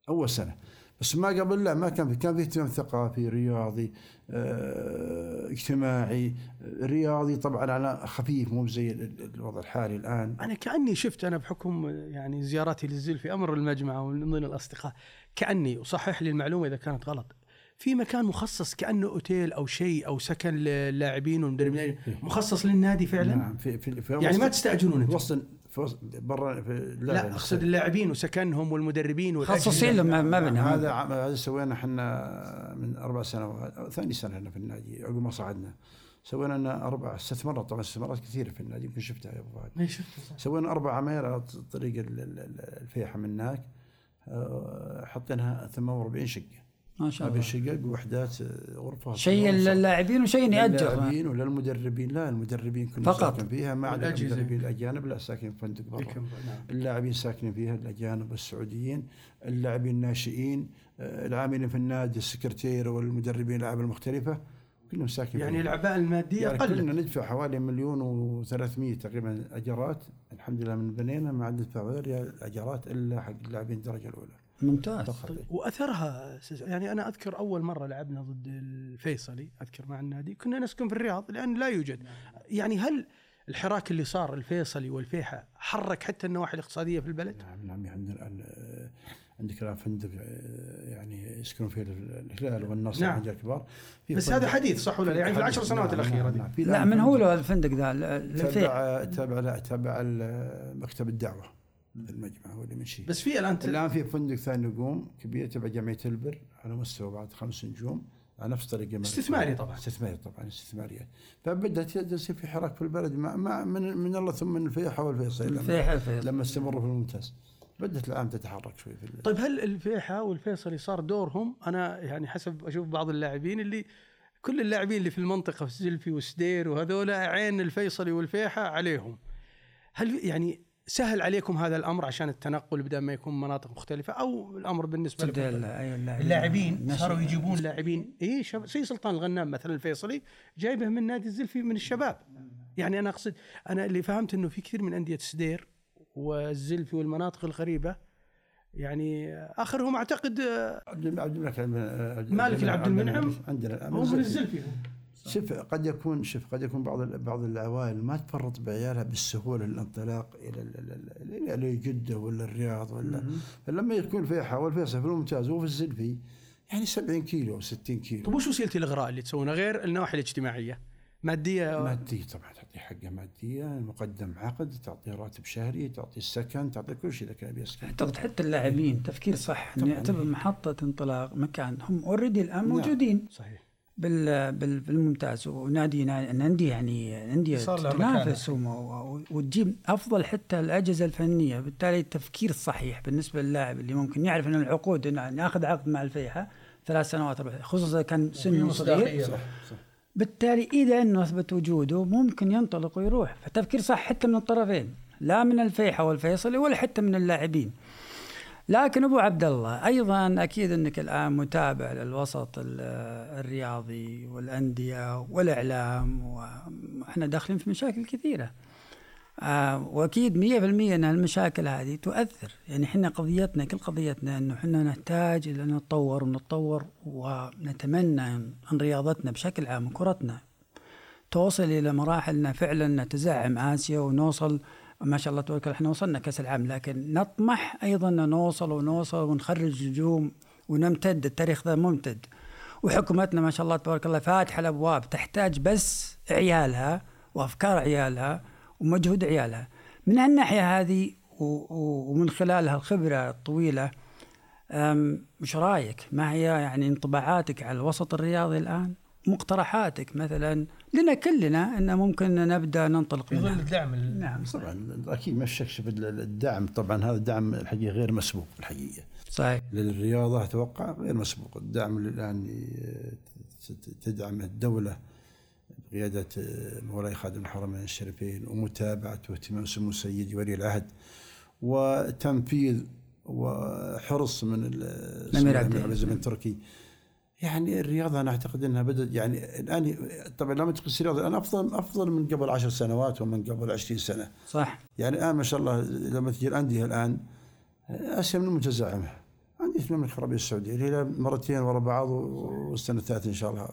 S3: أول سنة. بس ما قبل لا ما كان في كان في اهتمام ثقافي رياضي آه اجتماعي. رياضي طبعا على خفيف مو زي ال- ال- الوضع الحالي الآن.
S2: أنا كأني شفت أنا بحكم يعني زياراتي للزل في أمر المجمع ومن ضمن الأصدقاء كأني وصحح لي المعلومة إذا كانت غلط في مكان مخصص كأنه أوتيل أو شيء أو سكن للاعبين والمدربين مخصص للنادي فعلا؟
S3: نعم في في, في
S2: يعني ما تستاجرون
S3: وسط في برا في
S2: لا أقصد اللاعبين وسكنهم والمدربين والأجهزة.
S4: خصصين لهم مبنى
S3: هذا هذا. سوينا إحنا من أربع سنوات ثاني سنة هنا في النادي عقب ما صعدنا. سوينا لنا أربع استثمارات طبعا استثمارات كثيرة في النادي يمكن شفتها يا أبو فهد.
S2: ما صح.
S3: سوينا أربع عماير على طريق ال- ال- ال- الفيحة من هناك. آه، حطيناها 48 شقة.
S4: ما شاء
S3: 48
S4: الله
S3: شقق بوحدات آه، غرفة
S4: شيء للاعبين وشيء يأجر
S3: للاعبين ولا المدربين لا المدربين كلهم
S4: فقط.
S3: ساكن فيها ما عدا. المدربين الأجانب لا ساكن في فندق برا
S2: نعم.
S3: اللاعبين ساكنين فيها الأجانب والسعوديين اللاعبين الناشئين آه، العاملين في النادي السكرتير والمدربين الالعاب المختلفة كلهم ساكنين
S2: يعني. الأعباء المادية
S3: يعني
S2: قلت
S3: كنا ندفع حوالي مليون و300 تقريبا أجارات الحمد لله من بنينا ما عاد ندفع ولا ريال اجارات إلا حق اللاعبين الدرجة الأولى
S4: ممتاز
S3: فقط
S2: وأثرها يعني أنا أذكر أول مرة لعبنا ضد الفيصلي أذكر مع النادي كنا نسكن في الرياض لأن لا يوجد يعني هل الحراك اللي صار الفيصلي والفيحة حرك حتى النواحي الاقتصادية في البلد؟
S3: نعم نعم عندنا الآن آه، عندك الآن فندق آه، يعني يسكنون فيه الهلال والنصر
S2: نعم.
S3: الانديه الكبار
S2: بس هذا حديث صح ولا لا؟ يعني في العشر. سنوات
S3: نعم،
S2: الأخيرة
S3: نعم،
S2: دي
S3: نعم.
S4: لا
S3: الآن
S4: من هو الفندق ذا الفيح
S3: تبع تبع لا تبع ال- مكتب الدعوة المجمع هو اللي منشيه
S2: بس في الآن
S3: الآن في فندق ثاني يقوم كبير تبع جمعيه البر على مستوى بعد خمس نجوم على نفس طريقه
S2: استثماري طبعا.
S3: استثماري طبعا استثماريه فبدات يصير في حراك في البلد مع, مع من, من الله ثم من الفيحة والفيصل لما,
S4: الفيح الفيح
S3: لما استمروا في الممتاز. بدأت الآن تتحرك شوي في
S2: طيب هل الفيحة والفيصلي صار دورهم؟ أنا يعني حسب أشوف بعض اللاعبين اللي كل اللاعبين اللي في المنطقة في زلفي وسدير وهذول عين الفيصلي والفيحة عليهم. هل يعني سهل عليكم هذا الأمر عشان التنقل بدل ما يكون مناطق مختلفة أو الأمر بالنسبة
S4: تبدأ
S2: لكم؟
S4: ال- أي اللاعبين.
S2: صاروا يجيبون لاعبين. اي شب... زي سلطان الغنام مثلا الفيصلي جايبه من نادي الزلفي من الشباب. يعني أنا أقصد أنا اللي فهمت إنه في كثير من أندية سدير والزلفي والمناطق القريبه يعني آخرهم أعتقد آه،
S3: عبد عبد الملك عبد-
S2: مالك العبد المنعم.
S3: عندنا.
S2: هو من الزلفي
S3: شوف قد يكون شوف قد يكون بعض بعض العوائل ما تفرط بعيالها بالسهولة للانطلاق إلى ال- ال- ال- إلى جده ولا الرياض ولا فلما يكون فيحة والفيصل في الممتاز وفي الزلفي يعني 70 كيلو أو 60 كيلو.
S2: طيب وش وسيلة الإغراء اللي تسوونها غير النواحي الاجتماعية؟ مادية؟
S3: مادية طبعا تعطي حقه مادية مقدم عقد تعطي راتب شهري تعطي السكن تعطي كل شيء إذا كان بيسكن
S4: اعتقد حتى اللاعبين تفكير صح انه يعتبر محطة انطلاق مكان هم اوريدي الآن موجودين.
S2: صحيح.
S4: بالممتاز. ونادي نادي يعني
S2: لها
S4: تنافس وتجيب أفضل حتى الأجهزة الفنية. بالتالي التفكير الصحيح بالنسبة للاعب اللي ممكن يعرف إن العقود انه ياخذ عقد مع الفيحة ثلاث سنوات أربع خصوصا كان سنه صغير.
S3: صح صح.
S4: بالتالي إذا انه اثبت وجوده ممكن ينطلق ويروح. فتفكير صح حتى من الطرفين لا من الفيحة والفيصلي ولا حتى من اللاعبين. لكن أبو عبد الله أيضا أكيد إنك الآن متابع للوسط ال- الرياضي والأندية والإعلام وإحنا داخلين في مشاكل كثيرة. آه وأكيد 100% إن المشاكل هذه تؤثر. يعني إحنا قضيتنا كل قضيتنا إنه إحنا نحتاج إلى نتطور ونتطور ونتمنى ان رياضتنا بشكل عام كرتنا توصل إلى مراحل فعلا تزعم آسيا ونوصل ما شاء الله تبارك إحنا وصلنا كأس العالم لكن نطمح أيضا ان نوصل ونوصل ونخرج نجوم ونمتد التاريخ ذا ممتد وحكومتنا ما شاء الله تبارك الله فاتحة الأبواب تحتاج بس عيالها وأفكار عيالها ومجهود عيالها من هالناحية هذه ومن خلال هالخبره الطويلة أم، وش رأيك؟ ما هي يعني انطباعاتك على الوسط الرياضي الآن؟ مقترحاتك مثلا لنا كلنا إن ممكن نبدأ ننطلق
S2: في ظل
S4: منها.
S2: الدعم ال-
S4: نعم.
S3: طبعا أكيد ما في الدعم. طبعا هذا الدعم الحقيقة غير مسبوق الحقيقة
S4: صحيح.
S3: للرياضة أتوقع غير مسبوق. الدعم اللي الآن تدعم الدولة بقيادة مولاي خادم الحرمين الشريفين ومتابعة واهتمام سمو سيدي ولي العهد وتنفيذ وحرص من ال-
S4: الأمير
S3: الأمير
S4: عبد
S3: عبد العزيز بن تركي. يعني الرياضة أنا أعتقد إنها بدأت يعني الآن طبعا لما تقيس الرياضة الان أفضل أفضل من قبل عشر سنوات ومن قبل عشرين سنة.
S4: صح.
S3: يعني الآن ما شاء الله لما تجي الأندية الآن اسيا من المتزعمه عندي في المملكة العربية السعودية الهلال مرتين ورا بعض والسنة الثالثة إن شاء الله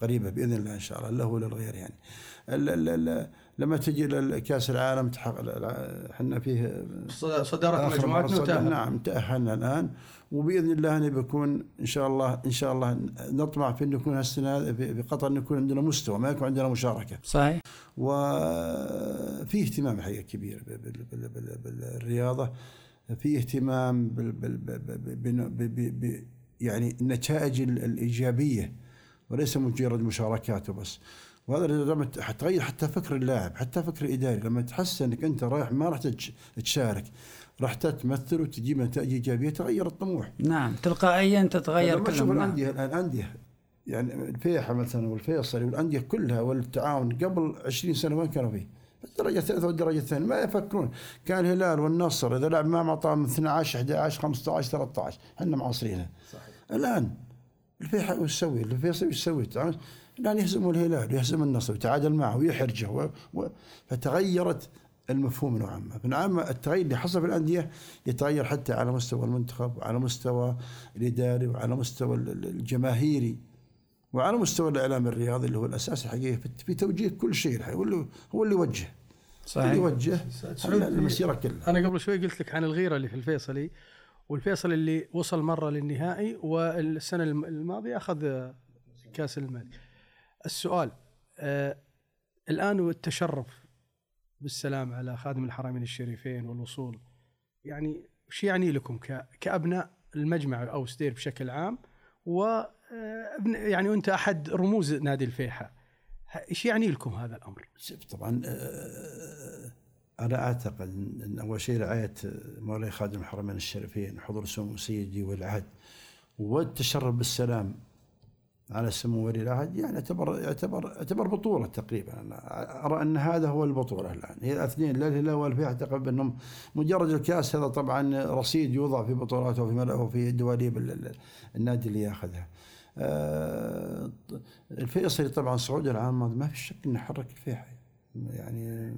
S3: قريبة بإذن الله إن شاء الله له ولا الغير يعني. ال ال ال لما تجي لكاس العالم تحقق إحنا فيه
S2: صد- صدارة مجموعتنا وتأهل
S3: نعم تأهلنا الآن. وبإذن الله أن بيكون إن شاء الله إن شاء الله نطمع في أن يكون هالسنة في قطر أن يكون عندنا مستوى ما يكون عندنا مشاركة.
S4: صحيح.
S3: وفي اهتمام الحقيقة كبير بال- بال- بال- بال- بالرياضة. في اهتمام بال بال يعني النتائج ال- الإيجابية وليس مجرد مشاركات وبس. وهذا لما حتغير حتى فكر اللاعب حتى فكر الإداري لما تحس إنك أنت رايح ما راح تشارك راح تمثل وتجيب نتائج إيجابية تغير الطموح.
S4: نعم تلقائيا تتغير
S3: لما تشوف
S4: كلهم نعم.
S3: الأندية الان الأندية يعني الفيحة مثلا والفيصلي والأندية كلها والتعاون قبل 20 سنة وين كانوا فيه؟ الدرجة الثالثه والدرجه الثانية ما يفكرون. كان الهلال والنصر إذا لعب معهم أعطاهم 12 11 15 13 إحنا معاصرينها. صحيح. الآن الفيحة وش يسوي؟ الفيصلي وش يسوي؟ الان يهزم الهلال ويهزم النصر ويتعادل معه ويحرجه و... و... فتغيرت المفهوم نوعا ما فنوعا التغير اللي حصل في الأندية يتغير حتى على مستوى المنتخب وعلى مستوى الإداري وعلى مستوى ال- ال- الجماهيري وعلى مستوى الإعلام الرياضي اللي هو الاساس الحقيقي في- توجيه كل شيء الحقيقة. هو اللي هو اللي يوجه هو اللي
S4: صحيح
S3: يوجه المسيرة كلها
S2: أنا قبل شوي قلت لك عن الغيرة اللي في الفيصلي والفيصل اللي وصل مرة للنهائي والسنة الم- الماضية أخذ كأس الملك. السؤال آه الآن والتشرف بالسلام على خادم الحرمين الشريفين والوصول يعني وش يعني لكم كأبناء المجمع أو ستير بشكل عام و آه، يعني وأنت أحد رموز نادي الفيحاء ه- إيش يعني لكم هذا الأمر؟
S3: شوف طبعا أنا أعتقد إن إن أول شيء رعاية مولاي خادم الحرمين الشريفين حضور سمو سيدي والعهد والتشرف بالسلام على سمو ولي العهد يعني يعتبر يعتبر يعتبر بطولة تقريبا. أنا أرى أن هذا هو البطولة الآن. هي الاثنين لا الهلال والفيحاء اعتقد انهم مجرد الكاس هذا طبعا رصيد يوضع في بطولات وفي ملأ وفي دواليب ال- ال- النادي اللي ياخذها. آه، الفيصلي طبعا صعود العام ما في شك إنه حرك الفيحاء يعني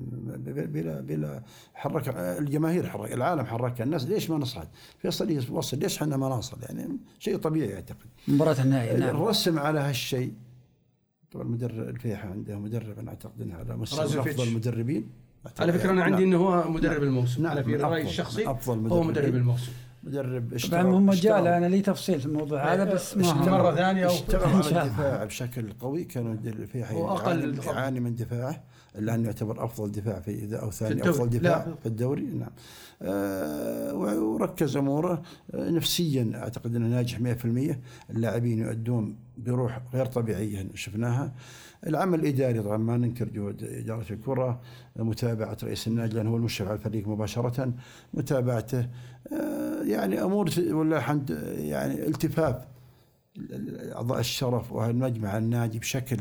S3: بلا بلا حرك الجماهير حرك العالم حركها الناس ليش ما نصعد؟ فيصل يوصل ليش إحنا ما نصل؟ يعني شيء طبيعي أعتقد.
S4: مباراة النهائي نعم
S3: الرسم على هالشيء طبعا مدرب الفيحاء عنده مدرب أنا أعتقد إنه على مستوى. أفضل المدربين
S2: على فكرة أنا عندي إنه هو مدرب الموسم
S3: نعم،
S2: أنا في رأيي
S3: أفضل-
S2: الشخصي هو. مدرب الموسم
S3: مدرب
S4: طبعا
S3: اشتغل
S4: هم
S3: اشتغل-
S4: مجال أنا لي تفصيل في الموضوع هذا بس ما
S2: ثانية و-
S3: اشتغل على. الدفاع بشكل قوي كان الفيحاء. يعاني من دفاعه الآن يعتبر أفضل دفاع في إذا أو ثاني. أفضل دفاع
S2: لا.
S3: في الدوري نعم. آه وركز أموره. آه نفسيا أعتقد أنه ناجح 100% اللاعبين يؤدون بروح غير طبيعية شفناها. العمل الإداري طبعا ما ننكر جهود إدارة الكرة. متابعة رئيس النادي لأنه هو المشرف على الفريق مباشرة. متابعته آه يعني أمور ولا الحمد يعني التفاف. أعضاء الشرف والمجمع النادي بشكل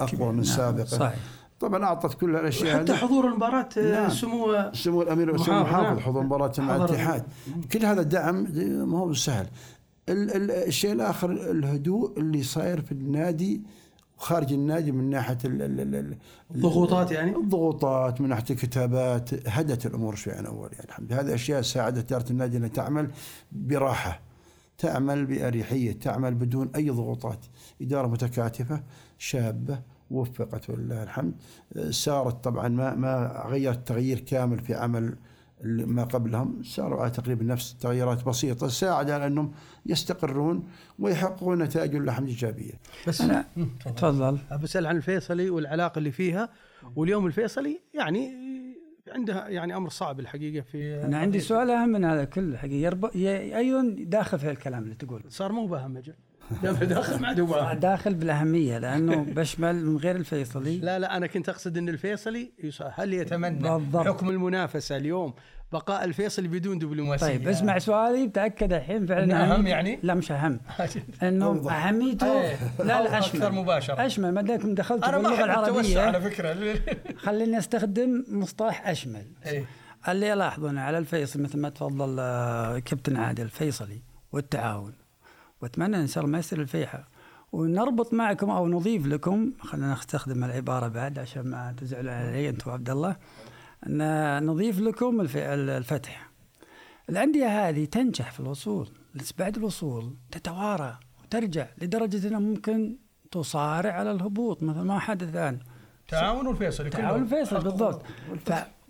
S3: أقوى من
S4: نعم،
S3: سابقه.
S4: صحيح.
S3: طبعا أعطت كل الأشياء
S2: حتى. حضور المباراة
S3: نعم.
S2: سمو
S3: سمو الأمير سمو
S2: محافظ،
S3: المحافظ
S2: نعم.
S3: حضور مباراة مع الاتحاد كل هذا الدعم ما هو سهل ال- ال- الشيء الآخر الهدوء اللي صاير في النادي وخارج النادي من ناحية ال- ال- ال- ال-
S2: الضغوطات يعني؟
S3: الضغوطات من ناحية الكتابات هدت الأمور شوي عن أول يعني الحمد لله هذه أشياء ساعدت إدارة النادي إنها تعمل براحة تعمل بأريحية تعمل بدون أي ضغوطات إدارة متكاتفة شابة وفقت ولله الحمد. سارت طبعا ما ما غيرت تغيير كامل في عمل ما قبلهم. ساروا على تقريبا نفس تغييرات بسيطة ساعد على أنهم يستقرون ويحققون نتائج الحمد إيجابية.
S2: بس
S4: أنا- *laughs* تفضل.
S2: بسال عن الفيصلي والعلاقة اللي فيها. واليوم الفيصلي يعني عنده يعني أمر صعب الحقيقة في
S4: أنا عندي سؤال أهم من هذا كله حقيقه يرب... ي... أيضا داخل في الكلام اللي تقول
S2: صار مو باهم أجل *laughs* داخل هو باهم.
S4: داخل بالأهمية لأنه بشمل من غير الفيصلي
S2: لا لا أنا كنت أقصد إن الفيصلي هل يتمنى
S4: بالضبط.
S2: حكم المنافسة اليوم بقاء الفيصلي بدون دبلوماسية
S4: طيب اسمع سؤالي بتأكد الحين فعلا
S2: أهم- يعني؟
S4: لا مش أهم *laughs*
S3: إنه.
S4: اهميته
S2: إيه.
S4: لا لا أشمل
S2: مباشرة.
S4: أشمل ما
S2: أنا ما باللغة التوسع على
S4: العربيه
S2: فكرة *laughs*
S4: خليني أستخدم مصطلح أشمل
S2: إيه.
S4: اللي يلاحظون على الفيصل مثل ما تفضل آه، كابتن عادل الفيصلي والتعاون وأتمنى إن شاء الله ما يصير الفيحة. ونربط معكم أو نضيف لكم خلينا نستخدم العبارة بعد عشان ما تزعلوا علي أنتم عبد الله أن نضيف لكم الف- الفتح. الأندية هذه تنجح في الوصول بس بعد الوصول تتوارى وترجع لدرجة إنها ممكن تصارع على الهبوط مثل ما حدث الآن.
S2: تعاون والفيصلي
S4: تعاون فيصل بالضبط.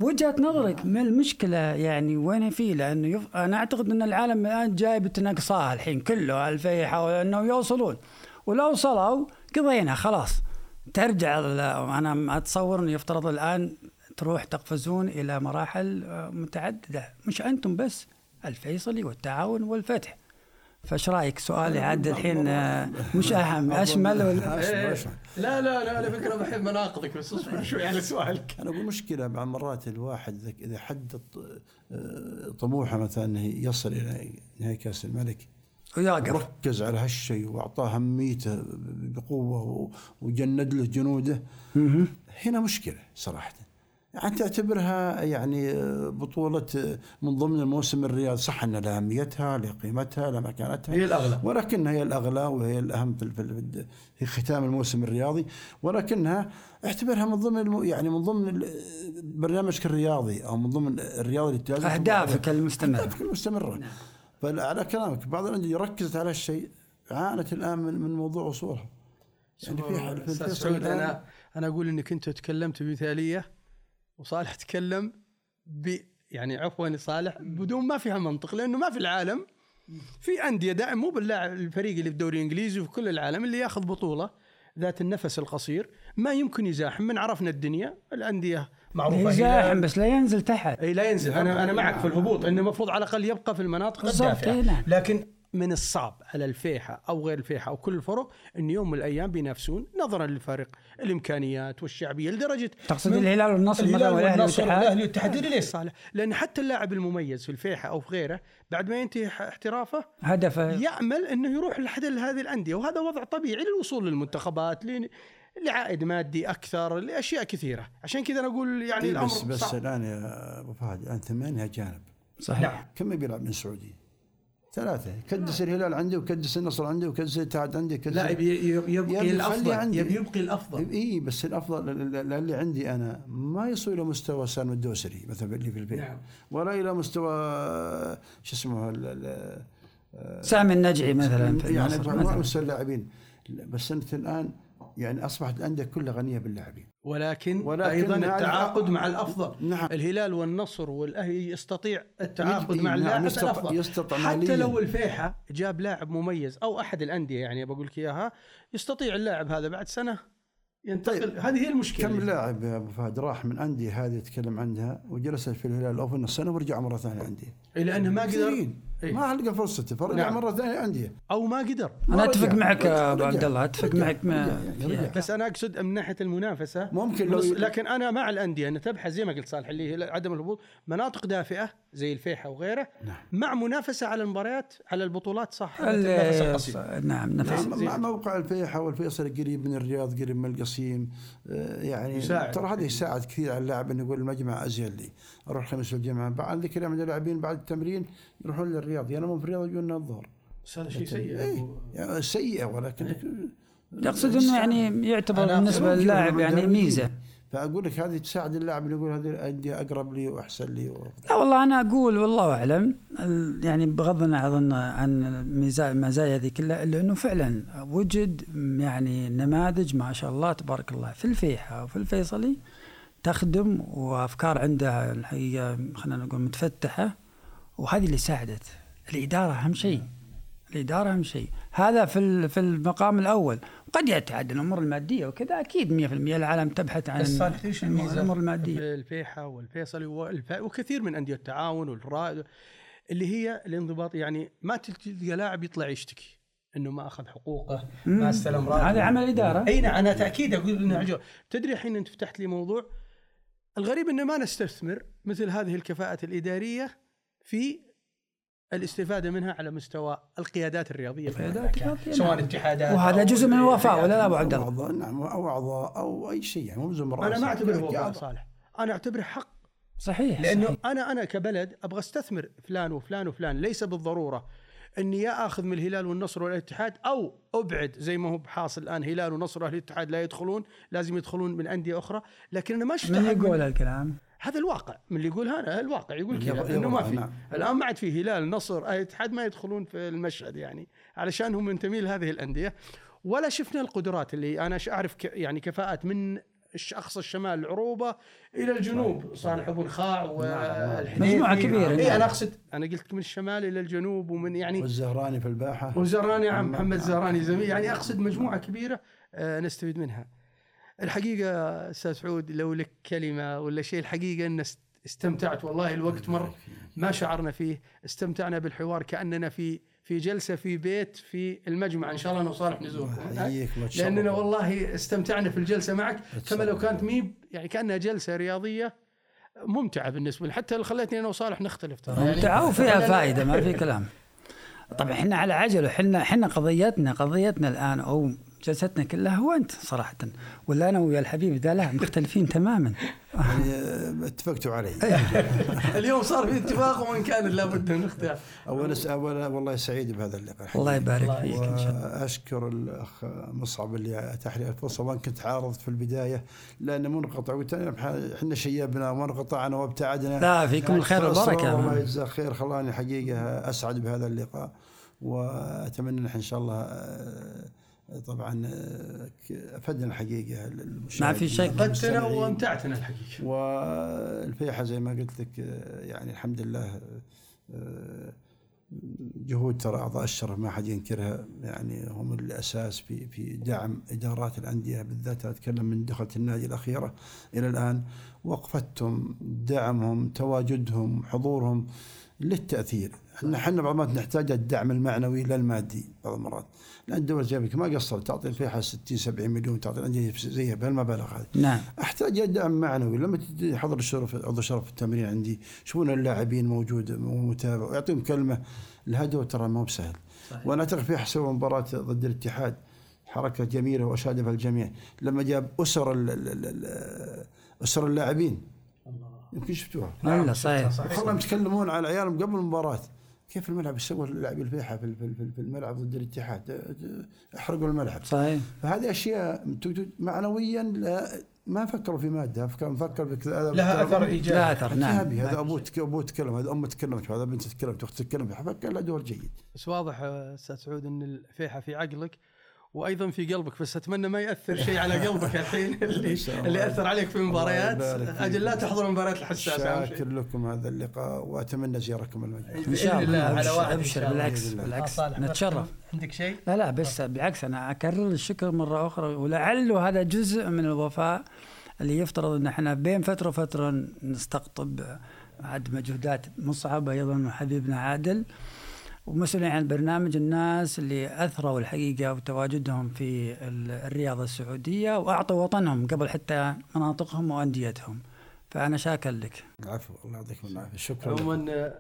S4: فوجهة نظرك من المشكلة يعني وين فيه؟ لأنه يف... أنا أعتقد إن العالم الآن جاي بتناقصها الحين كله الفيحة إنه يوصلون. ولو وصلوا قضينا خلاص. ترجع ال- أنا أتصور إنه يفترض الآن تروح تقفزون إلى مراحل آه، متعددة. مش أنتم بس الفيصلي والتعاون والفتح. فايش رأيك؟ سؤالي عاد الحين آه، مش أهم.
S3: أشمل ولا.
S2: لا لا لا على فكرة بحب مناقضك بس اصبر *laughs* شوي على سؤالك.
S3: أنا أقول مشكلة بعض مرات الواحد إذا- اذا حدد آه، طموحه مثلا إنه يصل إلى نهائي كأس الملك ركز على هالشيء وأعطاه أهميته بقوة وجند له جنوده. هنا مشكلة صراحة. يعني تعتبرها يعني آه، بطولة آه، من ضمن الموسم الرياضي. صح أن لها أهميتها لها قيمتها لها مكانتها.
S2: هي الأغلى.
S3: ولكنها هي الأغلى وهي الأهم في في- في ختام الموسم الرياضي. ولكنها اعتبرها من ضمن الم- يعني من ضمن برنامجك الرياضي أو من ضمن الرياضي اللي تلازم
S4: أهدافك المستمرة.
S3: أهدافك المستمرة. فعلى كلامك بعض الأندية ركزت على الشيء عانت الآن من من موضوع وصولها. يعني في حال
S2: أنا أنا أقول إنك أنت تكلمت بمثالية. وصالح تكلم ب يعني عفوا صالح بدون ما فيها منطق لأنه ما في العالم. في أندية دائما مو باللاعب الفريق اللي في الدوري الإنجليزي وفي كل العالم اللي ياخذ بطولة ذات النفس القصير. ما يمكن يزاحم من عرفنا الدنيا الأندية معروفة
S4: يزاحم بس لا ينزل تحت.
S2: إي لا ينزل. أنا أنا معك في الهبوط انه المفروض على الأقل يبقى في المناطق الدافئه
S4: نعم.
S2: لكن من الصعب على الفيحة أو غير الفيحة أو كل الفرق أن يوم من الأيام بينافسون نظرا للفرق الإمكانيات والشعبية لدرجة
S4: تقصد الهلال والنصر مثلا
S2: الهلال
S4: والأهلي
S2: والنصر
S4: والاتحاد؟
S2: والأهلي والاتحاد ليش صالح؟ لأن حتى اللاعب المميز في الفيحة أو في غيره بعد ما ينتهي احترافه
S4: هدفه
S2: يأمل أنه يروح لحد هذه الأندية وهذا وضع طبيعي للوصول للمنتخبات ل- لعائد مادي أكثر لأشياء كثيرة عشان كذا أنا أقول يعني
S3: إيه
S2: الأمر
S3: بس بس. الآن يا أبو فهد الآن ثمانية أجانب
S4: صحيح
S2: نعم
S3: كم بيلعب من السعودية؟ ثلاثة. كدس الهلال عندي وكدس النصر عندي وكدس الاتحاد عندي كدس
S2: لا يبي يبقي الأفضل
S3: عندي.
S2: يبي يبقي الأفضل.
S3: إي بس الأفضل ال- ال- اللي عندي أنا. ما يصل إلى مستوى سالم الدوسري مثلا اللي في البيت.
S2: نعم.
S3: ولا إلى مستوى شو اسمه ال-
S4: سامي النجعي مثلا في
S3: يعني مستوى اللاعبين بس أنت الآن يعني أصبحت الانديه كلها غنية باللاعبين.
S2: ولكن,
S3: ولكن
S2: أيضا
S3: هذا-
S2: التعاقد مع الأفضل.
S3: نعم.
S2: الهلال والنصر والأهلي يستطيع التعاقد مع
S3: نعم،
S2: اللاعب
S3: يستطيع-
S2: الأفضل.
S3: يستطيع
S2: حتى
S3: مالياً.
S2: لو الفيحة جاب لاعب مميز أو أحد الأندية يعني بقول لك إياها يستطيع اللاعب هذا بعد سنة ينتقل.
S3: طيب.
S2: هذه هي المشكلة.
S3: كم لاعب يا أبو فهد راح من أندية هذه يتكلم عنها وجلس في الهلال أو في النصر سنة ورجع مرة ثانية أندية؟
S2: لأنه ما قدر. إيه.
S3: ما لقى فرصته فرجع
S2: نعم.
S3: مرة ثانية انديه
S2: أو ما قدر
S3: أنا
S4: أتفق
S3: رجع.
S4: معك يا
S3: أبو.
S4: عبد الله أتفق
S3: رجع.
S4: معك ما.
S2: بس أنا أقصد من ناحية المنافسة
S3: ممكن لو
S2: لكن أنا مع الأندية ان تبحث زي ما قلت صالح اللي هي عدم الهبوط مناطق دافئة زي الفيحة وغيره
S3: نعم.
S2: مع منافسة على المباريات على البطولات صح.
S4: نعم نفس
S3: مع- مع موقع الفيحة والفيصل قريب من الرياض قريب من القصيم آه، يعني
S2: يساعد.
S3: ترى هذا يساعد كثير على اللاعب إنه يقول المجمع أزين لي أروح الخميس والجمعة بعد ذيك اليوم عندنا لاعبين بعد التمرين يروحون للرياض ينامون في الرياض يجون الظهر
S2: بس هذا شيء سيء
S3: إيه يعني سيئة ولكن
S4: يقصد إنه يعني يعتبر
S3: ممكن
S4: للاعب
S3: من
S4: يعني
S3: المدربين. فأقول لك هذه تساعد اللاعب اللي يقول هذه الأندية أقرب لي وأحسن لي.
S4: لا والله أنا أقول والله أعلم. يعني بغض النظر عن المزايا هذه كلها الا إنه فعلا وجد يعني نماذج ما شاء الله تبارك الله في الفيحة وفي الفيصلي تخدم وأفكار عندها الحقيقة خلينا نقول متفتحة وهذه اللي ساعدت. الإدارة أهم شيء. الإدارة أهم شيء. هذا في في المقام الأول. قد يتعدى الأمور المادية وكذا أكيد 100% العالم تبحث عن الأمور المادية.
S2: في الفيحة والفيصلي والف... وكثير من أندية التعاون والرائد اللي هي الانضباط. يعني ما تلقى لاعب يطلع يشتكي إنه ما أخذ حقوقه ما استلم راتبه.
S4: هذا عمل إدارة.
S2: أي نعم أنا تأكيد أقول إنه تدري الحين أنت فتحت لي موضوع الغريب إنه ما نستثمر مثل هذه الكفاءة الإدارية في الاستفادة منها على مستوى القيادات الرياضية في
S4: القيادات. الرياضية،
S2: سواء
S4: نعم.
S2: اتحادات
S4: وهذا جزء من الوفاء. ولا لا أبو عبد الله؟
S3: نعم أو أعضاء أو أي شيء يعني مو لازم أنا.
S2: ما أعتبره وفاء
S3: كأعضاء.
S2: صالح أنا أعتبره حق
S4: صحيح
S2: لأنه
S4: صحيح.
S2: أنا أنا كبلد أبغى أستثمر فلان وفلان وفلان ليس بالضرورة إني يا آخذ من الهلال والنصر والاتحاد أو أبعد زي ما هو حاصل الآن هلال ونصر واهلي الاتحاد لا يدخلون لازم يدخلون من أندية أخرى لكن أنا ما شفت
S4: من يقول هالكلام؟
S2: هذا الواقع من اللي يقول هذا الواقع يقول كذا إنه ما في.
S3: نعم.
S2: الآن ما عاد في هلال نصر أهلي الاتحاد ما يدخلون في المشهد يعني علشان هم منتمين لهذه الأندية. ولا شفنا القدرات اللي أنا ش- أعرف ك يعني كفاءات من اقصى الشمال العروبه إلى الجنوب صالح أبو الخاع والحديثي
S4: مجموعة كبيرة،
S2: اي
S4: نعم.
S2: أنا أقصد أنا قلت من الشمال إلى الجنوب ومن يعني
S3: والزهراني في الباحة.
S2: وزراني عم محمد زهراني زميل يعني أقصد مجموعة كبيرة آه، نستفيد منها. الحقيقة أستاذ سعود لو لك كلمة ولا شيء الحقيقة أن است- استمتعت والله الوقت مر. ما شعرنا فيه. استمتعنا بالحوار كأننا في في جلسة في بيت في المجمع. إن شاء الله أنا وصالح نزوركم. لأننا والله استمتعنا في الجلسة معك. كما لو كانت ميب يعني كأنها جلسة رياضية ممتعة بالنسبة لي. حتى اللي خلتني أنا وصالح نختلف ترى. يعني
S4: ممتعه وفيها فائدة ما في كلام. طبعا إحنا على عجل وحنا إحنا قضيتنا قضيتنا الآن أو جلستنا كلها هو أنت صراحة. ولا أنا ويا الحبيب ذا لا مختلفين تماما.
S3: يعني آه، اتفقتوا علي. *laughs*
S2: اليوم صار في اتفاق وإن كان لابد من اختلاف
S3: اولا اولا والله سعيد بهذا اللقاء.
S4: الله. يبارك فيك إن شاء الله.
S3: وأشكر الأخ مصعب اللي اتاح لي الفرصة وإن كنت عارضت في البداية لأن منقطع إحنا شيبنا وانقطعنا وابتعدنا.
S4: لا فيكم الخير
S3: فأصرار الله
S4: والبركه
S3: يجزاه خير. خلاني حقيقة أسعد بهذا اللقاء وأتمنى نحن إن شاء الله آه، طبعا آه، أفدنا الحقيقة
S4: ما في شك.
S3: المستمعين.
S2: وامتعتنا الحقيقة
S3: والفيحة زي ما قلت لك آه، يعني الحمد لله آه، جهود ترى أعضاء الشرف ما حد ينكرها يعني هم الأساس في في دعم إدارات الأندية بالذات أتكلم من دخلت النادي الأخيرة إلى الآن وقفتهم دعمهم تواجدهم حضورهم للتأثير إحنا إحنا بعض المرات نحتاج الدعم المعنوي لا المادي بعض المرات. لأن الدول الجامعيه ما قصرت تعطي الفيحة 60 70 مليون تعطي الانديه زيها بهالمبالغ هذه
S4: نعم.
S3: أحتاج دعم معنوي. لما تجي حضر الشرف عضو شرف في التمرين عندي يشوفون اللاعبين موجود ومتابع ويعطيهم كلمة. الهدوء ترى ما هو بسهل.
S4: صحيح.
S3: وأنا أعتقد في سوى مباراة ضد الاتحاد حركة جميلة واشاد بها الجميع. لما جاب أسر ال- ال- ال- ال- أسر اللاعبين. يمكن شفتوها.
S4: لا صحيح.
S3: والله يتكلمون على عيالهم قبل المباراة. كيف الملعب يسوي اللاعب الفيحة في في- في- في الملعب ضد الاتحاد؟ أحرقوا الملعب.
S4: صحيح.
S3: فهذه أشياء معنويا لا ما فكروا في مادة. فكر نفكر بك
S2: لها أثر
S4: لا
S2: إيجابي.
S4: أثر نعم.
S3: هذا أبوه تك- أبوه تكلم هذا أمه تكلمت هذا بنت تكلمت أخت تكلمت. فكر له دور جيد.
S2: بس واضح أستاذ سعود إن الفيحة في عقلك وأيضا في قلبك بس أتمنى ما يأثر شيء على *laughs* قلبك الحين اللي. اللي أثر عليك في المباريات. أجل لا تحضر المباريات الحساسه.
S3: شاكر لكم هذا اللقاء وأتمنى زيارتكم المجلس
S4: إن شاء
S2: الله على
S4: أبشر
S2: واحد
S4: ابشر. بالعكس. بالعكس نتشرف
S2: عندك شيء؟
S4: لا لا بس بالعكس أنا أكرر الشكر مرة أخرى ولعله هذا جزء من الوفاء اللي يفترض إن إحنا بين فترة وفترة نستقطب عد مجهودات مصعب أيضا وحبيبنا عادل ومسؤولين عن البرنامج الناس اللي أثروا الحقيقة وتواجدهم في ال- الرياضة السعودية وأعطوا وطنهم قبل حتى مناطقهم وأنديتهم. فأنا شاكر لك.
S3: العفو الله يعطيكم العافية. شكرا.
S2: عموما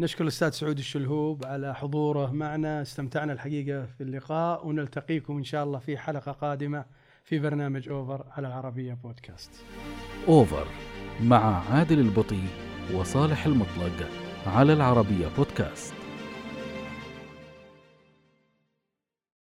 S2: نشكر الأستاذ سعود الشلهوب على حضوره معنا. استمتعنا الحقيقة في اللقاء ونلتقيكم إن شاء الله في حلقة قادمة في برنامج أوفر على العربية بودكاست.
S1: أوفر مع عادل البطي وصالح المطلق على العربية بودكاست.